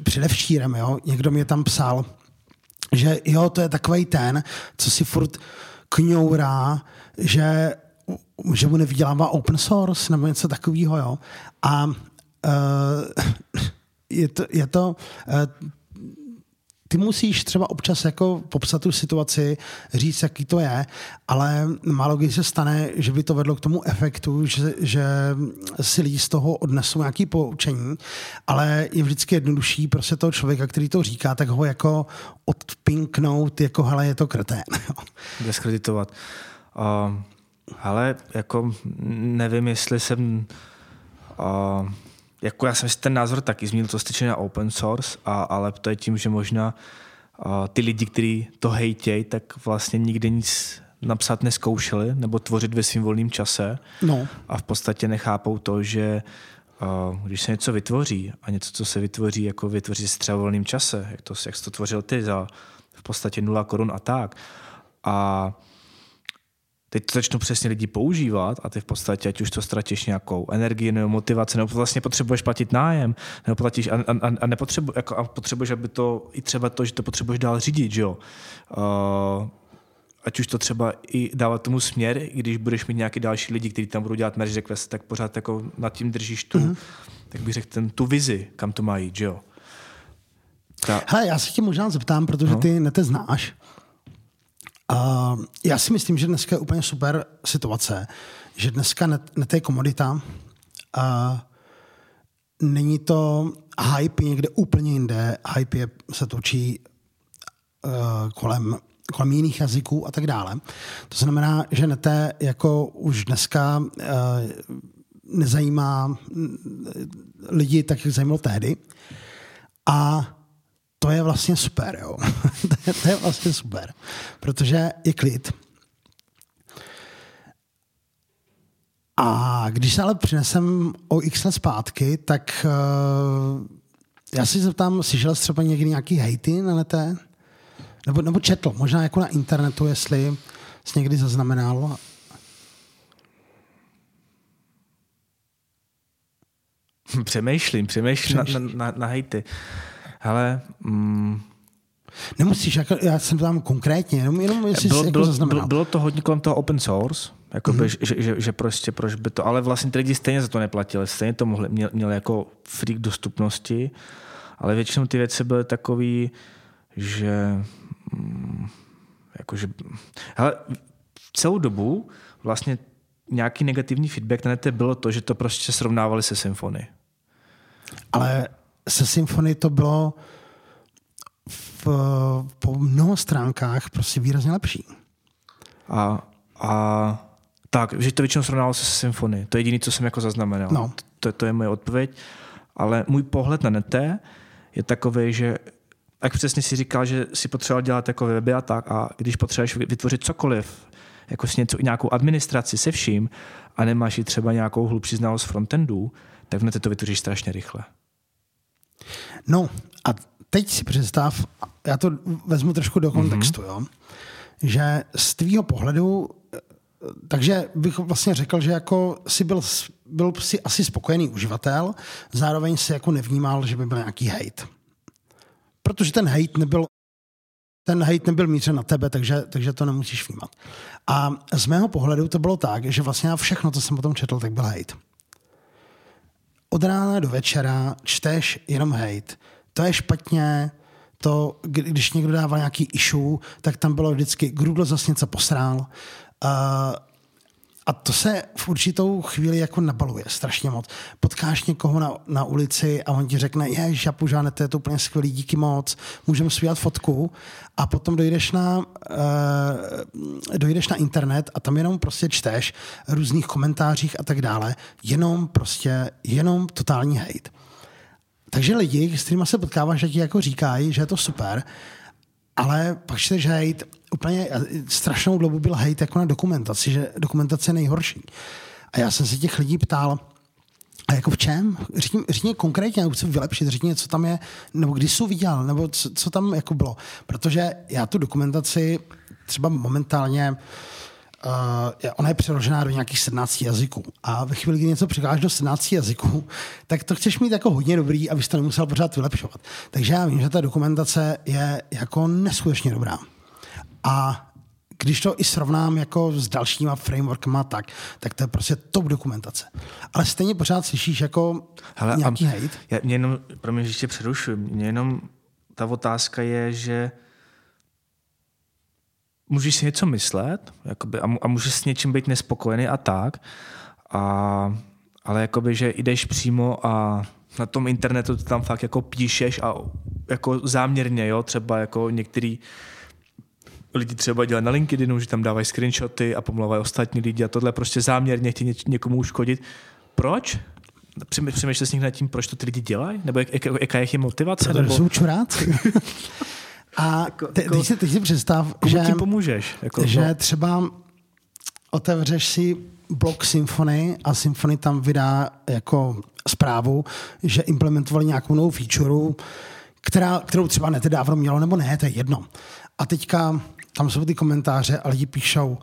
předevčírem, jo, někdo mě tam psal, že jo, to je takový ten, co si furt kňourá, že, že mu nevydělává open source nebo něco takového, jo. A uh, je to, je to uh, ty musíš třeba občas jako popsat tu situaci, říct, jaký to je, ale málo kdy se stane, že by to vedlo k tomu efektu, že, že si lidi z toho odnesou nějaký poučení, ale je vždycky jednodušší prostě toho člověka, který to říká, tak ho jako odpinknout, jako hele, je to kretén.
Deskreditovat. Uh, hele, jako nevím, jestli jsem uh, jako já jsem si ten názor taky zmínil, to styče na open source, a, ale to je tím, že možná uh, ty lidi, kteří to hejtějí, tak vlastně nikdy nic napsat neskoušeli nebo tvořit ve svém volném čase
no.
a v podstatě nechápou to, že když se něco vytvoří a něco, co se vytvoří, jako vytvoří se třeba v volném čase, jak, to, jak jsi to tvořil ty za v podstatě nula korun a tak. A teď to začnou přesně lidi používat a ty v podstatě, ať už to ztratíš nějakou energii nebo motivaci, nebo vlastně potřebuješ platit nájem, nebo platíš a, a, a, nepotřebu, jako, a potřebuješ, aby to, i třeba to, že to potřebuješ dál řídit, že jo. Uh, ať už to třeba i dávat tomu směr, i když budeš mít nějaký další lidi, kteří tam budou dělat merge request, tak pořád jako nad tím držíš tu, mm-hmm. tak bych řekl, ten, tu vizi, kam to mají, že jo.
Ta... Hele, já se tě možná zeptám, protože no. ty nete znáš. Já si myslím, že dneska je úplně super situace, že dneska net, net je komodita. Uh, není to hype někde úplně jinde. Hype je, se točí uh, kolem, kolem jiných jazyků a tak dále. To znamená, že nete jako už dneska uh, nezajímá lidi tak, jak zajímalo tehdy. A to je vlastně super, jo. to, je, to je vlastně super, protože je klid. A když se ale přinesem o x let zpátky, tak uh, já si zeptám, slyšel jsi třeba někdy nějaký hejty na nete? Nebo, nebo četl, možná jako na internetu, jestli jsi někdy zaznamenal.
Přemýšlím, přemýšlím, přemýšlím. Na, na, na hejty. Hele, mm,
Nemusíš, jako, já jsem tam konkrétně, jenom, jenom jestli
bylo,
jsi jako
bylo, bylo, bylo to hodně kolem toho open source, jako mm-hmm. že, že, že, prostě proč by to, ale vlastně ty lidi stejně za to neplatili, stejně to mohli, měli, měli jako freak dostupnosti, ale většinou ty věci byly takový, že mm, jakože, hele, celou dobu vlastně nějaký negativní feedback na nete bylo to, že to prostě srovnávali se symfony.
Ale se symfony to bylo v, po mnoho stránkách prostě výrazně lepší.
A, a tak, že to většinou srovnalo se symfony. To je jediné, co jsem jako zaznamenal.
No.
To, to je moje odpověď. Ale můj pohled na nete je takový, že jak přesně si říkal, že si potřeboval dělat jako weby a tak, a když potřebuješ vytvořit cokoliv, jako s něco, nějakou administraci se vším a nemáš i třeba nějakou hlubší znalost frontendů, tak v nete to vytvoříš strašně rychle.
No a teď si představ, já to vezmu trošku do kontextu, mm-hmm. jo, že z tvýho pohledu, takže bych vlastně řekl, že jako si byl, byl si asi spokojený uživatel, zároveň si jako nevnímal, že by byl nějaký hate. Protože ten hate nebyl ten hate nebyl mířen na tebe, takže, takže to nemusíš vnímat. A z mého pohledu to bylo tak, že vlastně všechno, co jsem potom četl, tak byl hate od rána do večera čteš jenom hate. To je špatně, to, když někdo dával nějaký issue, tak tam bylo vždycky, Google zase něco posrál. Uh, a to se v určitou chvíli jako nabaluje strašně moc. Potkáš někoho na, na ulici a on ti řekne, je, žapu, žádné, to je to úplně skvělý, díky moc, můžeme si fotku a potom dojdeš na, uh, dojdeš na internet a tam jenom prostě čteš různých komentářích a tak dále, jenom prostě, jenom totální hate. Takže lidi, s kterými se potkáváš, ti jako říkají, že je to super, ale pak čteš hate, úplně strašnou dobu byl hate jako na dokumentaci, že dokumentace je nejhorší. A já jsem se těch lidí ptal, A jako v čem? Řekni, řekni konkrétně, nebo co vylepšit, řekni, co tam je, nebo kdy jsi viděl, nebo co, co tam jako bylo. Protože já tu dokumentaci třeba momentálně Uh, ona je přeložená do nějakých 17 jazyků. A ve chvíli, kdy něco překládáš do 17 jazyků, tak to chceš mít jako hodně dobrý, abys to nemusel pořád vylepšovat. Takže já vím, že ta dokumentace je jako neskutečně dobrá. A když to i srovnám jako s dalšíma frameworkama, tak, tak to je prostě top dokumentace. Ale stejně pořád slyšíš jako Hele, nějaký hate.
Já, mě jenom, pro mě ještě přerušuji, mě jenom ta otázka je, že můžeš si něco myslet jakoby, a, a můžeš s něčím být nespokojený a tak, a, ale jakoby, že jdeš přímo a na tom internetu to tam fakt jako píšeš a jako záměrně, jo, třeba jako některý lidi třeba dělají na LinkedInu, že tam dávají screenshoty a pomlouvají ostatní lidi a tohle prostě záměrně chtějí někomu uškodit. Proč? Přemýšlel s nich nad tím, proč to ty lidi dělají? Nebo jak, jak, jaká je jejich motivace?
Protože
nebo...
jsou čuráci. A jako, te, teď, si, teď si představ,
že, tím pomůžeš? Jako,
že no. třeba otevřeš si blok Symfony a Symfony tam vydá jako zprávu, že implementovali nějakou novou feature, která, kterou třeba ne dávno mělo, nebo ne, to je jedno. A teďka tam jsou ty komentáře a lidi píšou,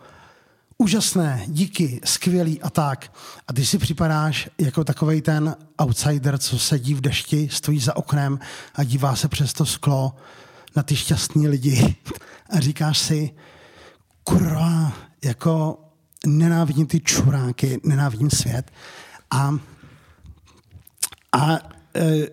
úžasné, díky, skvělý a tak. A ty si připadáš jako takový ten outsider, co sedí v dešti, stojí za oknem a dívá se přes to sklo na ty šťastní lidi a říkáš si, kurva, jako nenávidím ty čuráky, nenávidím svět. A, a e,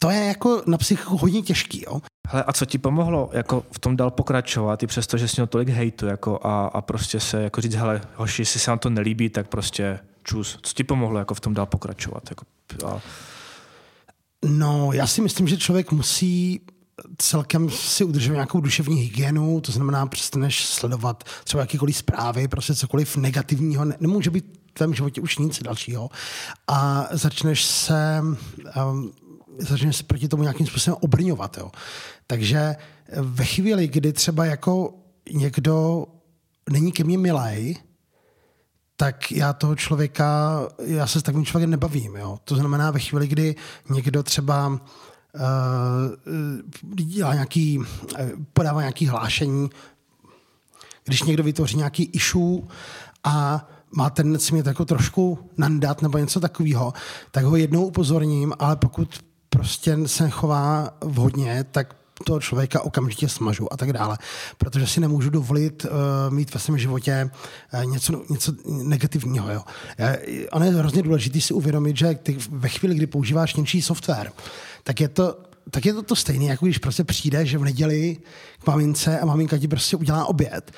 to je jako na psychiku hodně těžký. Jo?
Hele, a co ti pomohlo jako v tom dal pokračovat, i přesto, že jsi měl tolik hejtu jako a, a prostě se jako říct, hele, hoši, jestli se vám to nelíbí, tak prostě čus. Co ti pomohlo jako v tom dál pokračovat? Jako, a...
No, já si myslím, že člověk musí celkem si udržovat nějakou duševní hygienu, to znamená, přestaneš sledovat třeba jakýkoliv zprávy, prostě cokoliv negativního, ne, nemůže být v tvém životě už nic dalšího a začneš se um, začneš se proti tomu nějakým způsobem obrňovat. Jo. Takže ve chvíli, kdy třeba jako někdo není ke mně milej, tak já toho člověka, já se s takovým člověkem nebavím. Jo. To znamená ve chvíli, kdy někdo třeba dělá nějaký, uh, podává nějaký hlášení, když někdo vytvoří nějaký issue a má tendenci mě jako trošku nandat nebo něco takového, tak ho jednou upozorním, ale pokud prostě se chová vhodně, tak toho člověka okamžitě smažu a tak dále. Protože si nemůžu dovolit uh, mít ve svém životě uh, něco, něco negativního. Jo. Uh, ono je hrozně důležité si uvědomit, že ty ve chvíli, kdy používáš něčí software, tak je to tak je to to stejné, jako když prostě přijde, že v neděli k mamince a maminka ti prostě udělá oběd,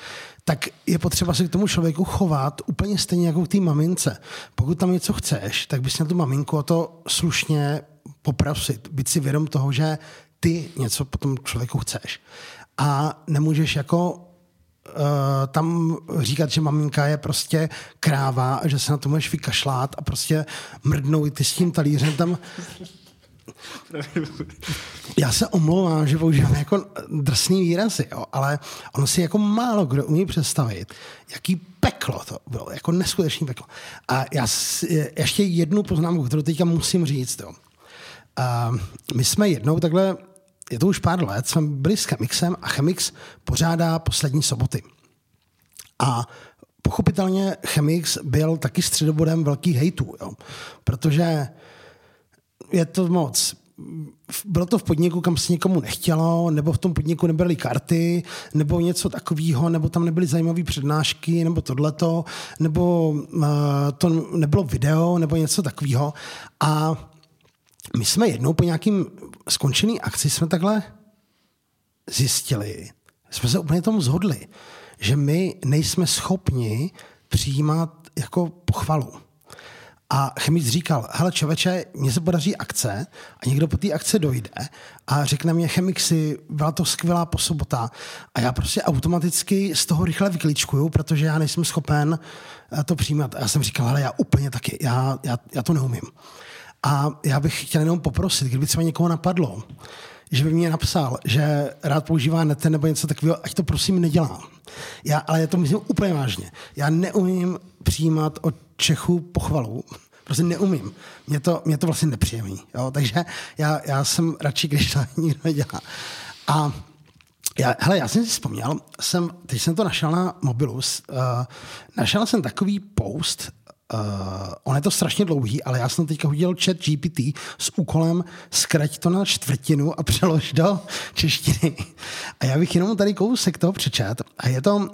tak je potřeba se k tomu člověku chovat úplně stejně jako k té mamince. Pokud tam něco chceš, tak bys měl tu maminku o to slušně poprosit, být si vědom toho, že ty něco po tom člověku chceš. A nemůžeš jako uh, tam říkat, že maminka je prostě kráva a že se na to můžeš vykašlát a prostě mrdnout ty s tím talířem tam já se omlouvám, že používám jako drsný výrazy, jo, ale ono si jako málo kdo umí představit, jaký peklo to bylo, jako neskutečný peklo. A já si, ještě jednu poznámku, kterou teďka musím říct. Jo. A my jsme jednou takhle, je to už pár let, jsme byli s Chemixem a Chemix pořádá poslední soboty. A pochopitelně Chemix byl taky středobodem velkých hejtů, jo, protože je to moc. Bylo to v podniku, kam se nikomu nechtělo, nebo v tom podniku nebyly karty, nebo něco takového, nebo tam nebyly zajímavé přednášky, nebo tohleto, nebo uh, to nebylo video, nebo něco takového. A my jsme jednou po nějakým skončený akci jsme takhle zjistili, jsme se úplně tomu zhodli, že my nejsme schopni přijímat jako pochvalu. A chemic říkal, hele čověče, mně se podaří akce a někdo po té akce dojde a řekne mě, chemixi, byla to skvělá po sobota a já prostě automaticky z toho rychle vyklíčkuju, protože já nejsem schopen eh, to přijímat. A já jsem říkal, hele, já úplně taky, já, já, já to neumím. A já bych chtěl jenom poprosit, kdyby třeba někoho napadlo, že by mě napsal, že rád používá net nebo něco takového, ať to prosím nedělá. Já, ale já to myslím úplně vážně. Já neumím přijímat od Čechů pochvalu, Prostě neumím. Mě to, mě to vlastně nepříjemný. Jo? Takže já, já jsem radši, když to nikdo nedělá. A já, hele, já jsem si vzpomněl, jsem, teď jsem to našel na mobilu, uh, našel jsem takový post, uh, on je to strašně dlouhý, ale já jsem teďka hodil chat GPT s úkolem zkrať to na čtvrtinu a přelož do češtiny. A já bych jenom tady kousek toho přečet. A je to, uh,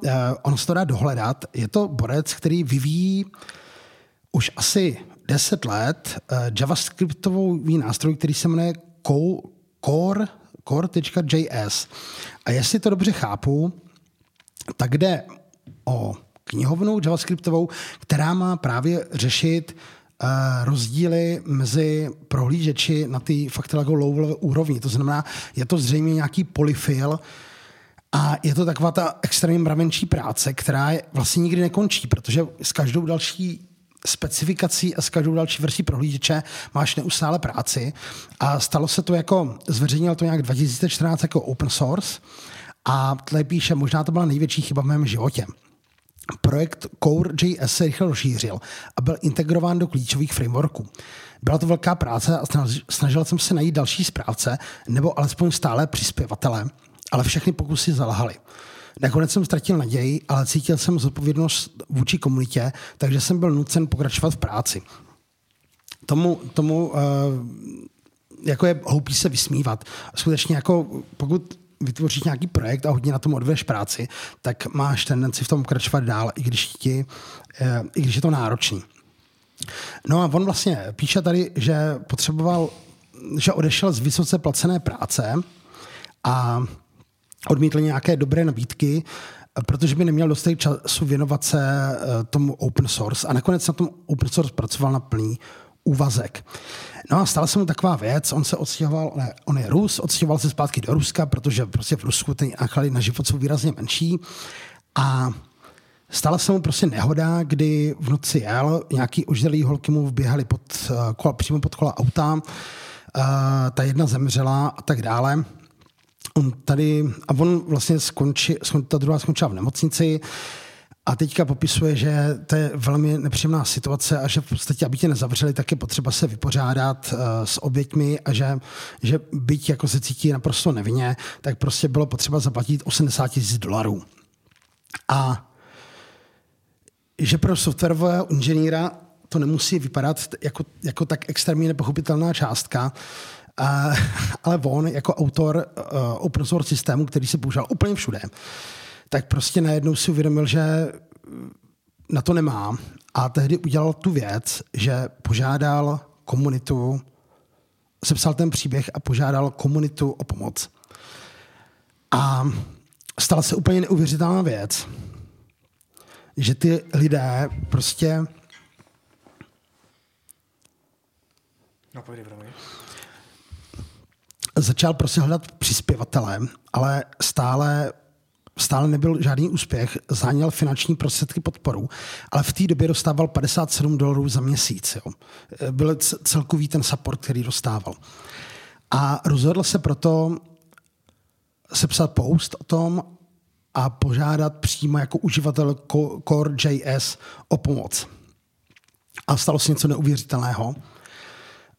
on se to dá dohledat, je to borec, který vyvíjí už asi 10 let uh, javascriptový nástroj, který se jmenuje Core. A jestli to dobře chápu, tak jde o knihovnu javascriptovou, která má právě řešit uh, rozdíly mezi prohlížeči na ty fakt jako low úrovni. To znamená, je to zřejmě nějaký polyfil, a je to taková ta extrémně mravenčí práce, která je vlastně nikdy nekončí, protože s každou další specifikací a s každou další verzí prohlížeče máš neustále práci. A stalo se to jako, zveřejnil to nějak 2014 jako open source a tady píše, možná to byla největší chyba v mém životě. Projekt Core.js se rychle rozšířil a byl integrován do klíčových frameworků. Byla to velká práce a snažil jsem se najít další správce nebo alespoň stále přispěvatele, ale všechny pokusy zalhaly. Nakonec jsem ztratil naději, ale cítil jsem zodpovědnost vůči komunitě, takže jsem byl nucen pokračovat v práci. Tomu, tomu uh, jako je hloupý se vysmívat. Skutečně jako pokud vytvoříš nějaký projekt a hodně na tom odvedeš práci, tak máš tendenci v tom pokračovat dál, i když, ti, uh, i když je to náročný. No a on vlastně píše tady, že potřeboval, že odešel z vysoce placené práce a odmítl nějaké dobré nabídky, protože by neměl dostatek času věnovat se eh, tomu open source. A nakonec na tom open source pracoval na plný úvazek. No a stala se mu taková věc, on se odstěhoval, ne, on je Rus, odstěhoval se zpátky do Ruska, protože prostě v Rusku ty náklady na život jsou výrazně menší. A stala se mu prostě nehoda, kdy v noci jel, nějaký oždělý holky mu vběhali pod, eh, kola, přímo pod kola auta, uh, ta jedna zemřela a tak dále on tady, a on vlastně skončí, ta druhá skončila v nemocnici, a teďka popisuje, že to je velmi nepříjemná situace a že v podstatě, aby tě nezavřeli, tak je potřeba se vypořádat uh, s oběťmi a že, že byť jako se cítí naprosto nevinně, tak prostě bylo potřeba zaplatit 80 tisíc dolarů. A že pro softwarového inženýra to nemusí vypadat jako, jako tak extrémně nepochopitelná částka, Uh, ale on jako autor uh, open source systému, který se používal úplně všude, tak prostě najednou si uvědomil, že na to nemá a tehdy udělal tu věc, že požádal komunitu, sepsal ten příběh a požádal komunitu o pomoc. A stala se úplně neuvěřitelná věc, že ty lidé prostě
No, pojď,
začal prostě hledat přispěvatele, ale stále stále nebyl žádný úspěch, záněl finanční prostředky podporu, ale v té době dostával 57 dolarů za měsíc. Jo. Byl celkový ten support, který dostával. A rozhodl se proto sepsat post o tom a požádat přímo jako uživatel Core.js o pomoc. A stalo se něco neuvěřitelného.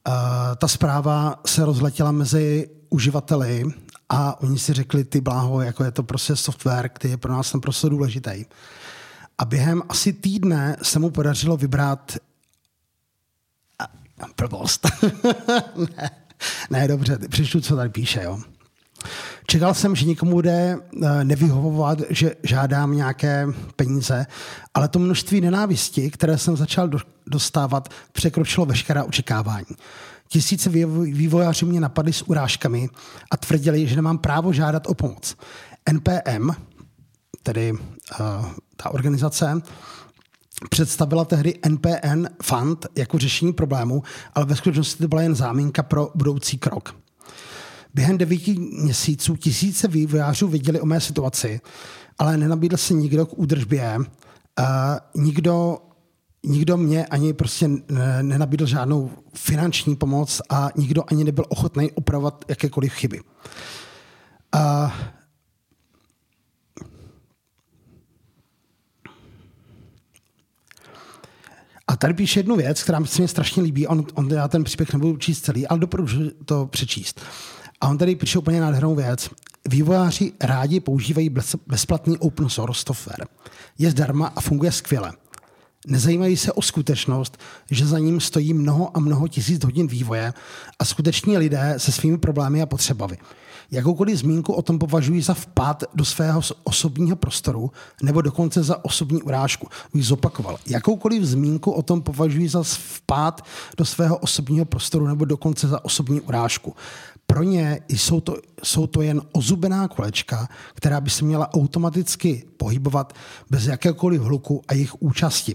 Uh, ta zpráva se rozletěla mezi uživateli a oni si řekli, ty bláho, jako je to prostě software, který je pro nás ten prostě důležitý. A během asi týdne se mu podařilo vybrat blbost. ne, ne, dobře, přečtu, co tady píše, jo. Čekal jsem, že někomu bude eh, nevyhovovat, že žádám nějaké peníze, ale to množství nenávisti, které jsem začal dostávat, překročilo veškerá očekávání. Tisíce vývojářů mě napadly s urážkami a tvrdili, že nemám právo žádat o pomoc. NPM, tedy uh, ta organizace, představila tehdy NPN Fund jako řešení problému, ale ve skutečnosti to byla jen záminka pro budoucí krok. Během devíti měsíců tisíce vývojářů viděli o mé situaci, ale nenabídl se nikdo k údržbě, uh, nikdo, nikdo mě ani prostě nenabídl žádnou finanční pomoc a nikdo ani nebyl ochotný opravovat jakékoliv chyby. Uh, a tady píše jednu věc, která se mi strašně líbí. On, on já ten příběh nebudu číst celý, ale doporučuji to přečíst. A on tady píše úplně nádhernou věc. Vývojáři rádi používají bezplatný open source software. Je zdarma a funguje skvěle. Nezajímají se o skutečnost, že za ním stojí mnoho a mnoho tisíc hodin vývoje a skuteční lidé se svými problémy a potřebami. Jakoukoliv zmínku o tom považují za vpád do svého osobního prostoru nebo dokonce za osobní urážku. Bych zopakoval. Jakoukoliv zmínku o tom považují za vpád do svého osobního prostoru nebo dokonce za osobní urážku. Pro ně jsou to, jsou to jen ozubená kolečka, která by se měla automaticky pohybovat bez jakéhokoliv hluku a jejich účasti.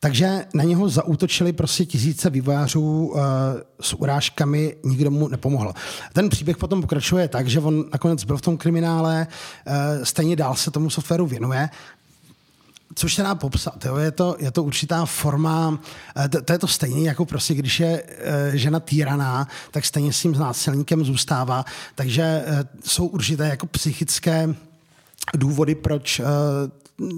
Takže na něho zaútočili prostě tisíce vývojářů uh, s urážkami, nikdo mu nepomohl. Ten příběh potom pokračuje tak, že on nakonec byl v tom kriminále, uh, stejně dál se tomu softwaru věnuje, což se dá popsat. Jo? Je, to, je to určitá forma, eh, to, to je to stejné, jako prostě, když je žena týraná, tak stejně s tím znásilníkem zůstává. Takže jsou určité jako psychické důvody, proč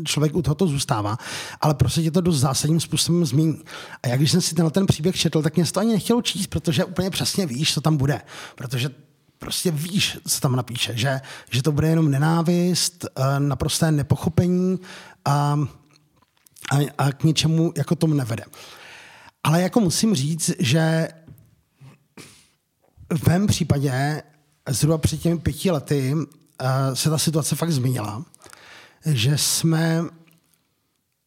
člověk u tohoto zůstává, ale prostě tě to dost zásadním způsobem změní. A jak když jsem si tenhle ten příběh četl, tak mě to ani nechtělo číst, protože úplně přesně víš, co tam bude. Protože prostě víš, co tam napíše, že, že to bude jenom nenávist, eh, naprosté nepochopení a, a, a k ničemu jako tomu nevede. Ale jako musím říct, že v mém případě zhruba před těmi pěti lety uh, se ta situace fakt změnila že jsme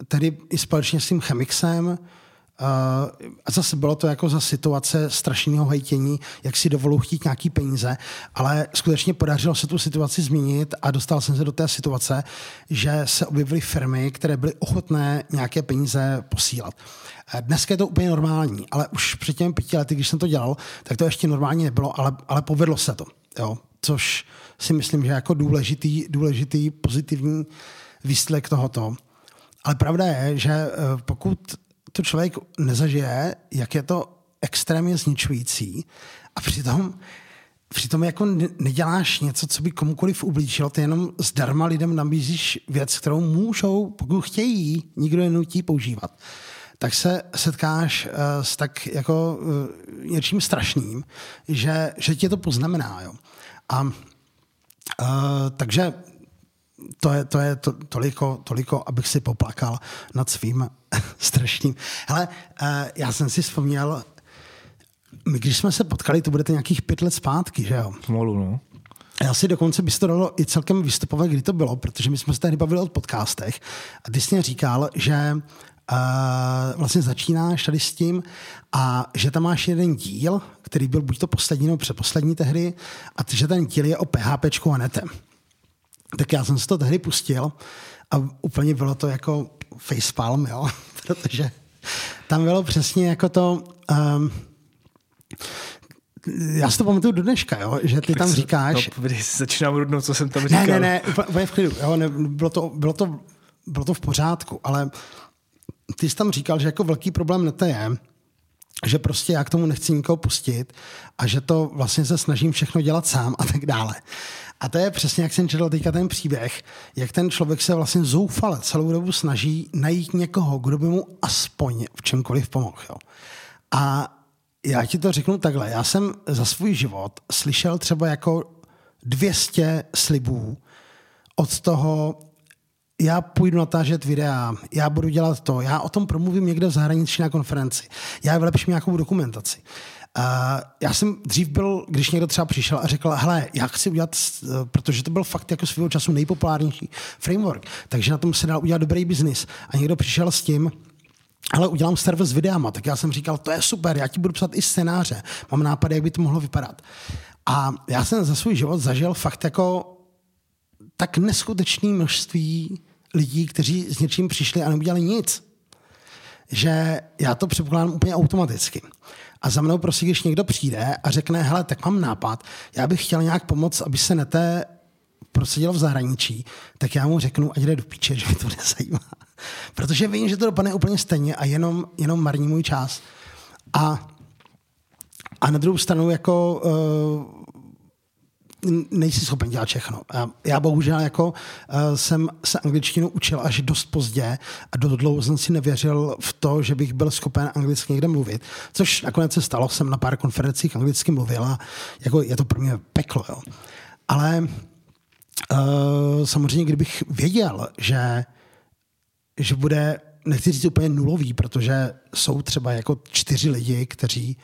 tedy i společně s tím chemixem a zase bylo to jako za situace strašného hejtění, jak si dovolou chtít nějaký peníze, ale skutečně podařilo se tu situaci změnit a dostal jsem se do té situace, že se objevily firmy, které byly ochotné nějaké peníze posílat. Dneska je to úplně normální, ale už před těmi pěti lety, když jsem to dělal, tak to ještě normální nebylo, ale, ale povedlo se to. Jo? Což si myslím, že jako důležitý, důležitý pozitivní výsledek tohoto. Ale pravda je, že eh, pokud to člověk nezažije, jak je to extrémně zničující a přitom Přitom jako neděláš něco, co by komukoliv ublížilo, ty jenom zdarma lidem nabízíš věc, kterou můžou, pokud chtějí, nikdo je nutí používat. Tak se setkáš uh, s tak jako uh, něčím strašným, že, že tě to poznamená. Jo. A uh, takže to je, to je to, toliko, toliko, abych si poplakal nad svým strašným. Hele, uh, já jsem si vzpomněl, my když jsme se potkali, to budete nějakých pět let zpátky, že jo?
Pomalu, no.
Já si dokonce by to dalo i celkem vystupovat, kdy to bylo, protože my jsme se tady bavili o podcastech a ty jsi mě říkal, že uh, vlastně začínáš tady s tím a že tam máš jeden díl, který byl buď to poslední nebo předposlední tehdy a že ten díl je o PHP a netem. Tak já jsem se to tehdy pustil a úplně bylo to jako facepalm, jo, protože tam bylo přesně jako to... Um, já si to pamatuju do dneška, jo, že ty tam říkáš...
No, začínám rudnout, co jsem tam říkal.
Ne, ne, ne, úplně v klidu, jo, ne, bylo, to, bylo, to, bylo to v pořádku, ale ty jsi tam říkal, že jako velký problém nete je, že prostě já k tomu nechci nikoho pustit a že to vlastně se snažím všechno dělat sám a tak dále. A to je přesně, jak jsem četl teďka ten příběh, jak ten člověk se vlastně zoufale celou dobu snaží najít někoho, kdo by mu aspoň v čemkoliv pomohl. A já ti to řeknu takhle. Já jsem za svůj život slyšel třeba jako 200 slibů od toho, já půjdu natážet videa, já budu dělat to, já o tom promluvím někde v zahraničí na konferenci, já vylepším nějakou dokumentaci. Uh, já jsem dřív byl, když někdo třeba přišel a řekl, hele, já chci udělat, protože to byl fakt jako svého času nejpopulárnější framework, takže na tom se dá udělat dobrý biznis. A někdo přišel s tím, ale udělám server s videama, tak já jsem říkal, to je super, já ti budu psat i scénáře, mám nápady, jak by to mohlo vypadat. A já jsem za svůj život zažil fakt jako tak neskutečné množství lidí, kteří s něčím přišli a neudělali nic, že já to předpokládám úplně automaticky. A za mnou prostě, když někdo přijde a řekne, hele, tak mám nápad, já bych chtěl nějak pomoct, aby se nete prosadil v zahraničí, tak já mu řeknu, ať jde do píče, že mě to nezajímá. Protože vím, že to dopadne úplně stejně a jenom, jenom marní můj čas. A, a na druhou stranu jako uh, nejsi schopen dělat všechno. Já bohužel jako eh, jsem se angličtinu učil až dost pozdě a do dlouho jsem si nevěřil v to, že bych byl schopen anglicky někde mluvit, což nakonec se stalo, jsem na pár konferencích anglicky mluvil a jako je to pro mě peklo. Jo. Ale uh, samozřejmě, kdybych věděl, že, že bude, nechci říct úplně nulový, protože jsou třeba jako čtyři lidi, kteří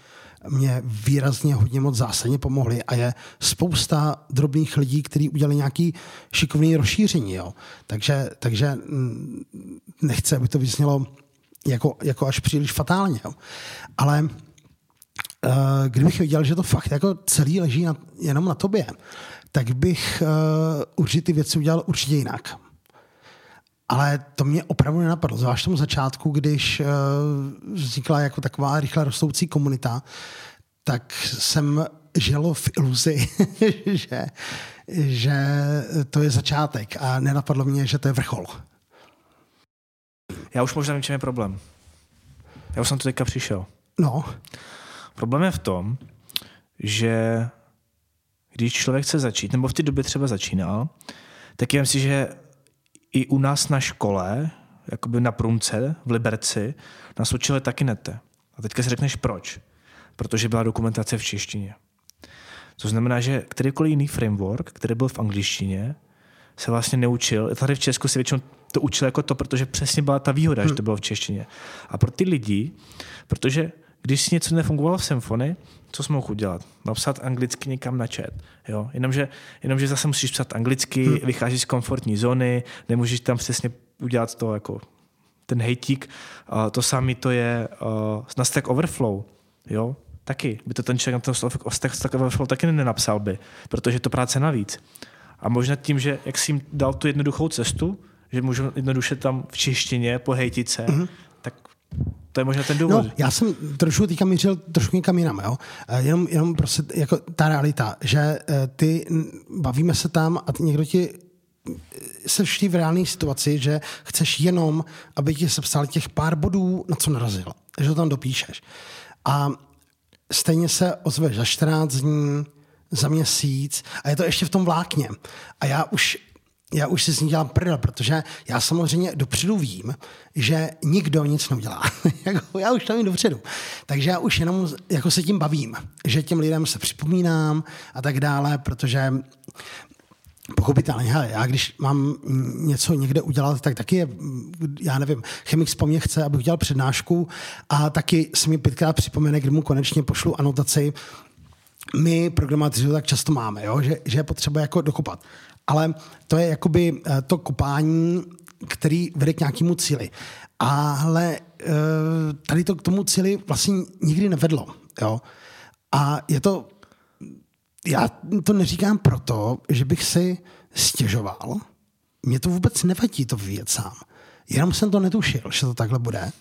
mě výrazně hodně moc zásadně pomohli a je spousta drobných lidí, kteří udělali nějaký šikovný rozšíření. Jo. Takže, takže mm, nechce, aby to vyznělo jako, jako až příliš fatálně. Jo. Ale uh, kdybych viděl, že to fakt jako celý leží na, jenom na tobě, tak bych uh, určitě věci udělal určitě jinak. Ale to mě opravdu nenapadlo, zvlášť tomu začátku, když uh, vznikla jako taková rychle rostoucí komunita, tak jsem žil v iluzi, že, že to je začátek a nenapadlo mě, že to je vrchol.
Já už možná vím, čem je problém. Já už jsem to teďka přišel.
No.
Problém je v tom, že když člověk chce začít, nebo v té době třeba začínal, tak já si, že i u nás na škole, jakoby na průmce v Liberci, nás učili taky nete. A teďka si řekneš proč. Protože byla dokumentace v češtině. To znamená, že kterýkoliv jiný framework, který byl v angličtině, se vlastně neučil. Tady v Česku se většinou to učil jako to, protože přesně byla ta výhoda, hmm. že to bylo v češtině. A pro ty lidi, protože když si něco nefungovalo v symfonii, co jsme mohl udělat? Napsat anglicky někam na chat. Jo? Jenomže, jenomže zase musíš psat anglicky, hmm. vycházíš z komfortní zóny, nemůžeš tam přesně udělat to jako ten hejtík. Uh, to samé to je uh, na Stack Overflow. Jo? Taky by to ten člověk na tom Stack, Stack Overflow taky nenapsal by, protože to práce navíc. A možná tím, že jak jsi jim dal tu jednoduchou cestu, že můžu jednoduše tam v češtině pohejtit se, mm-hmm. tak to je možná ten důvod.
No, já jsem trošku teďka mířil trošku někam jinam, jo. Eh, jenom, jenom prostě jako ta realita, že eh, ty bavíme se tam a někdo ti eh, se vždy v reálné situaci, že chceš jenom, aby ti sepsal těch pár bodů, na co narazil. Že to tam dopíšeš. A stejně se ozveš za 14 dní, za měsíc a je to ještě v tom vlákně. A já už já už si s ní dělám prdel, protože já samozřejmě dopředu vím, že nikdo nic neudělá. Jako, já už tam jim dopředu. Takže já už jenom jako se tím bavím, že těm lidem se připomínám a tak dále, protože Pochopitelně, já když mám něco někde udělat, tak taky je, já nevím, chemik po mně chce, abych udělal přednášku a taky si mi pětkrát připomene, kdy mu konečně pošlu anotaci. My programátoři tak často máme, jo? Že, že je potřeba jako dokopat ale to je jakoby eh, to kopání, který vede k nějakému cíli. Ale eh, tady to k tomu cíli vlastně nikdy nevedlo. Jo? A je to, já to neříkám proto, že bych si stěžoval. Mě to vůbec nevadí to vyvíjet sám. Jenom jsem to netušil, že to takhle bude.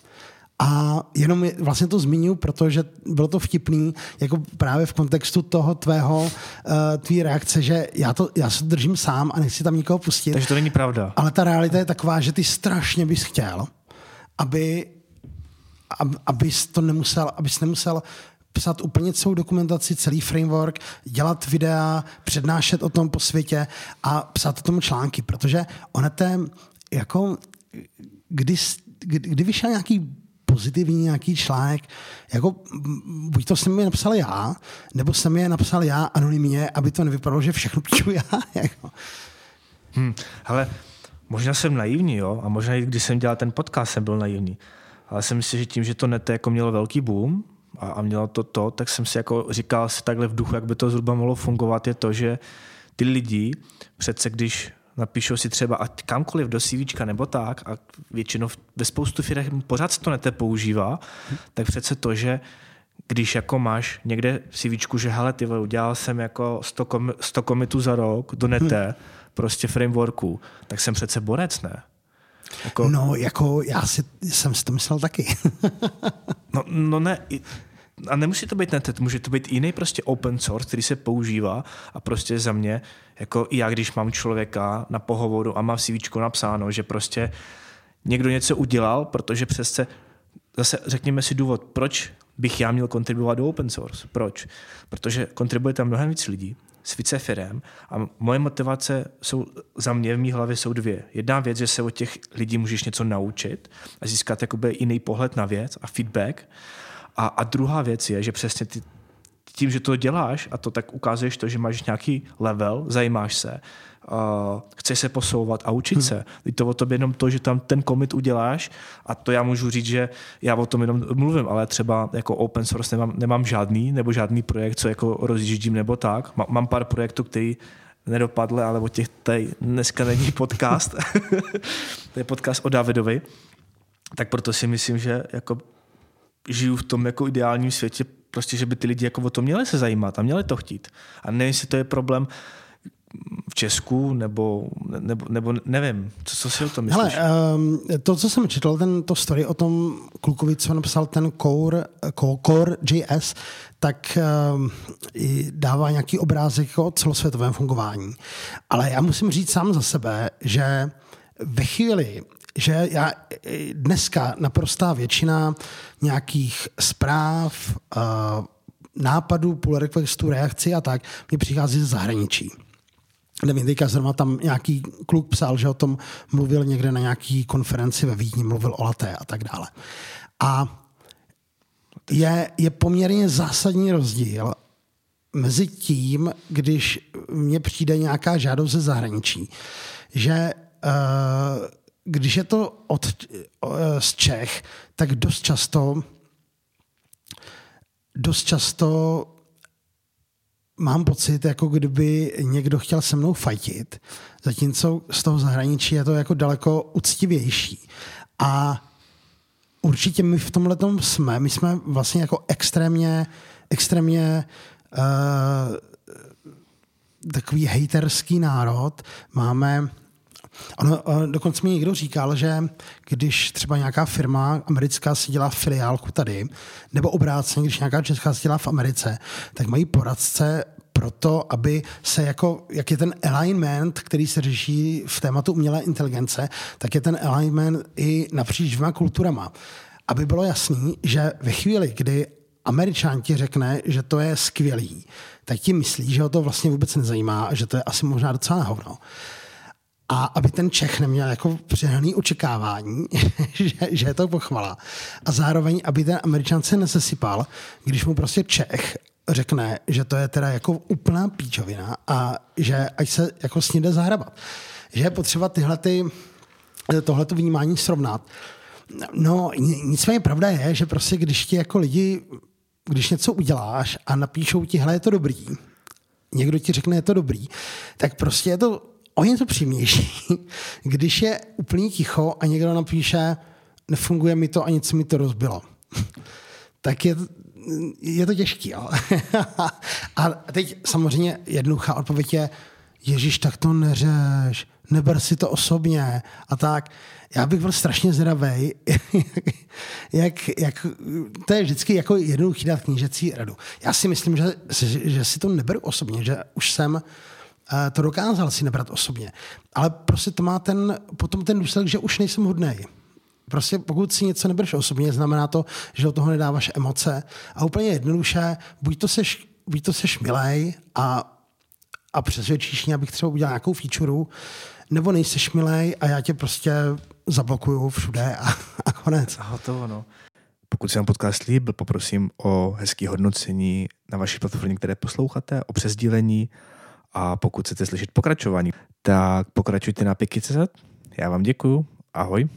A jenom vlastně to zmiňuji, protože bylo to vtipný, jako právě v kontextu toho tvého, uh, tvý reakce, že já, to, já se držím sám a nechci tam nikoho pustit.
Takže to není pravda.
Ale ta realita je taková, že ty strašně bys chtěl, aby, aby abys to nemusel, abys nemusel psat úplně celou dokumentaci, celý framework, dělat videa, přednášet o tom po světě a psát o tom články, protože ono je jako, kdy, kdy vyšel nějaký pozitivní nějaký článek, jako buď to jsem je napsal já, nebo jsem je napsal já anonymně, aby to nevypadalo, že všechno píšu já. Jako.
Hmm, ale možná jsem naivní, jo, a možná i když jsem dělal ten podcast, jsem byl naivní. Ale jsem si, že tím, že to net jako mělo velký boom a, a mělo to to, tak jsem si jako říkal si takhle v duchu, jak by to zhruba mohlo fungovat, je to, že ty lidi přece, když napíšou si třeba a kamkoliv do CV nebo tak a většinou ve spoustu firm pořád se to nete používá, tak přece to, že když jako máš někde v CV, že hele, ty udělal jsem jako 100, kom, 100 komitů za rok do nete, hmm. prostě frameworku, tak jsem přece borec, ne?
Jako... No, jako já si, jsem si to myslel taky.
no, no ne, a nemusí to být netet, může to být jiný prostě open source, který se používá a prostě za mě, jako i já, když mám člověka na pohovoru a mám CV napsáno, že prostě někdo něco udělal, protože přesce zase řekněme si důvod, proč bych já měl kontribuovat do open source. Proč? Protože kontribuje tam mnohem víc lidí, s více firem a moje motivace jsou za mě v mý hlavě jsou dvě. Jedna věc, že se od těch lidí můžeš něco naučit a získat jakoby jiný pohled na věc a feedback. A, a druhá věc je, že přesně ty, tím, že to děláš a to tak ukazuješ to, že máš nějaký level, zajímáš se, uh, chceš se posouvat a učit hmm. se. Je to o tobě jenom to, že tam ten commit uděláš a to já můžu říct, že já o tom jenom mluvím, ale třeba jako open source nemám, nemám žádný nebo žádný projekt, co jako rozjíždím nebo tak. Mám pár projektů, který nedopadly, ale o těch tady dneska není podcast. to je podcast o Davidovi. Tak proto si myslím, že jako žiju v tom jako ideálním světě, prostě, že by ty lidi jako o to měli se zajímat a měli to chtít. A nevím, jestli to je problém v Česku, nebo, nebo, nebo nevím, co, co si o tom myslíš?
Hele, um, to, co jsem četl, ten, to story o tom klukovi, co napsal ten Core, Core JS, tak um, dává nějaký obrázek o celosvětovém fungování. Ale já musím říct sám za sebe, že ve chvíli, že já dneska naprostá většina nějakých zpráv, uh, nápadů, pull requestů, reakcí a tak, mě přichází ze zahraničí nevím, teďka zrovna tam nějaký kluk psal, že o tom mluvil někde na nějaký konferenci ve Vídni, mluvil o laté a tak dále. A je, je poměrně zásadní rozdíl mezi tím, když mně přijde nějaká žádost ze zahraničí, že uh, když je to od, z Čech, tak dost často dost často mám pocit, jako kdyby někdo chtěl se mnou fajtit, zatímco z toho zahraničí je to jako daleko uctivější. A určitě my v tomhle jsme, my jsme vlastně jako extrémně, extrémně uh, takový hejterský národ. Máme Ono, dokonce mi někdo říkal, že když třeba nějaká firma americká si dělá filiálku tady, nebo obráceně, když nějaká česká si dělá v Americe, tak mají poradce proto, aby se jako, jak je ten alignment, který se řeší v tématu umělé inteligence, tak je ten alignment i napříč dvěma kulturama. Aby bylo jasný, že ve chvíli, kdy Američan ti řekne, že to je skvělý, tak ti myslí, že ho to vlastně vůbec nezajímá a že to je asi možná docela hovno a aby ten Čech neměl jako přehnaný očekávání, že, že je to pochvala. A zároveň, aby ten Američan se nesesypal, když mu prostě Čech řekne, že to je teda jako úplná píčovina a že ať se jako s ní jde zahrabat. Že je potřeba tyhle ty, tohleto vnímání srovnat. No, nicméně pravda je, že prostě když ti jako lidi, když něco uděláš a napíšou ti, hele, je to dobrý, někdo ti řekne, je to dobrý, tak prostě je to o něco přímější, když je úplný ticho a někdo napíše, nefunguje mi to a něco mi to rozbilo. tak je, je to těžký. Jo? a teď samozřejmě jednoduchá odpověď je, Ježíš, tak to neřeš, neber si to osobně a tak. Já bych byl strašně zvědavý, jak, jak, to je vždycky jako jednoduchý dát knížecí radu. Já si myslím, že, že si to neberu osobně, že už jsem to dokázal si nebrat osobně. Ale prostě to má ten, potom ten důsledek, že už nejsem hodný. Prostě pokud si něco nebereš osobně, znamená to, že do toho nedáváš emoce. A úplně jednoduše, buď to seš, buď to seš milej a, a přesvědčíš mě, abych třeba udělal nějakou featureu, nebo nejseš milej a já tě prostě zablokuju všude a, a konec.
A hotovo, no. Pokud se vám podcast líbil, poprosím o hezký hodnocení na vaší platformě, které posloucháte, o přesdílení a pokud chcete slyšet pokračování, tak pokračujte na Piky.cz. Já vám děkuju. Ahoj.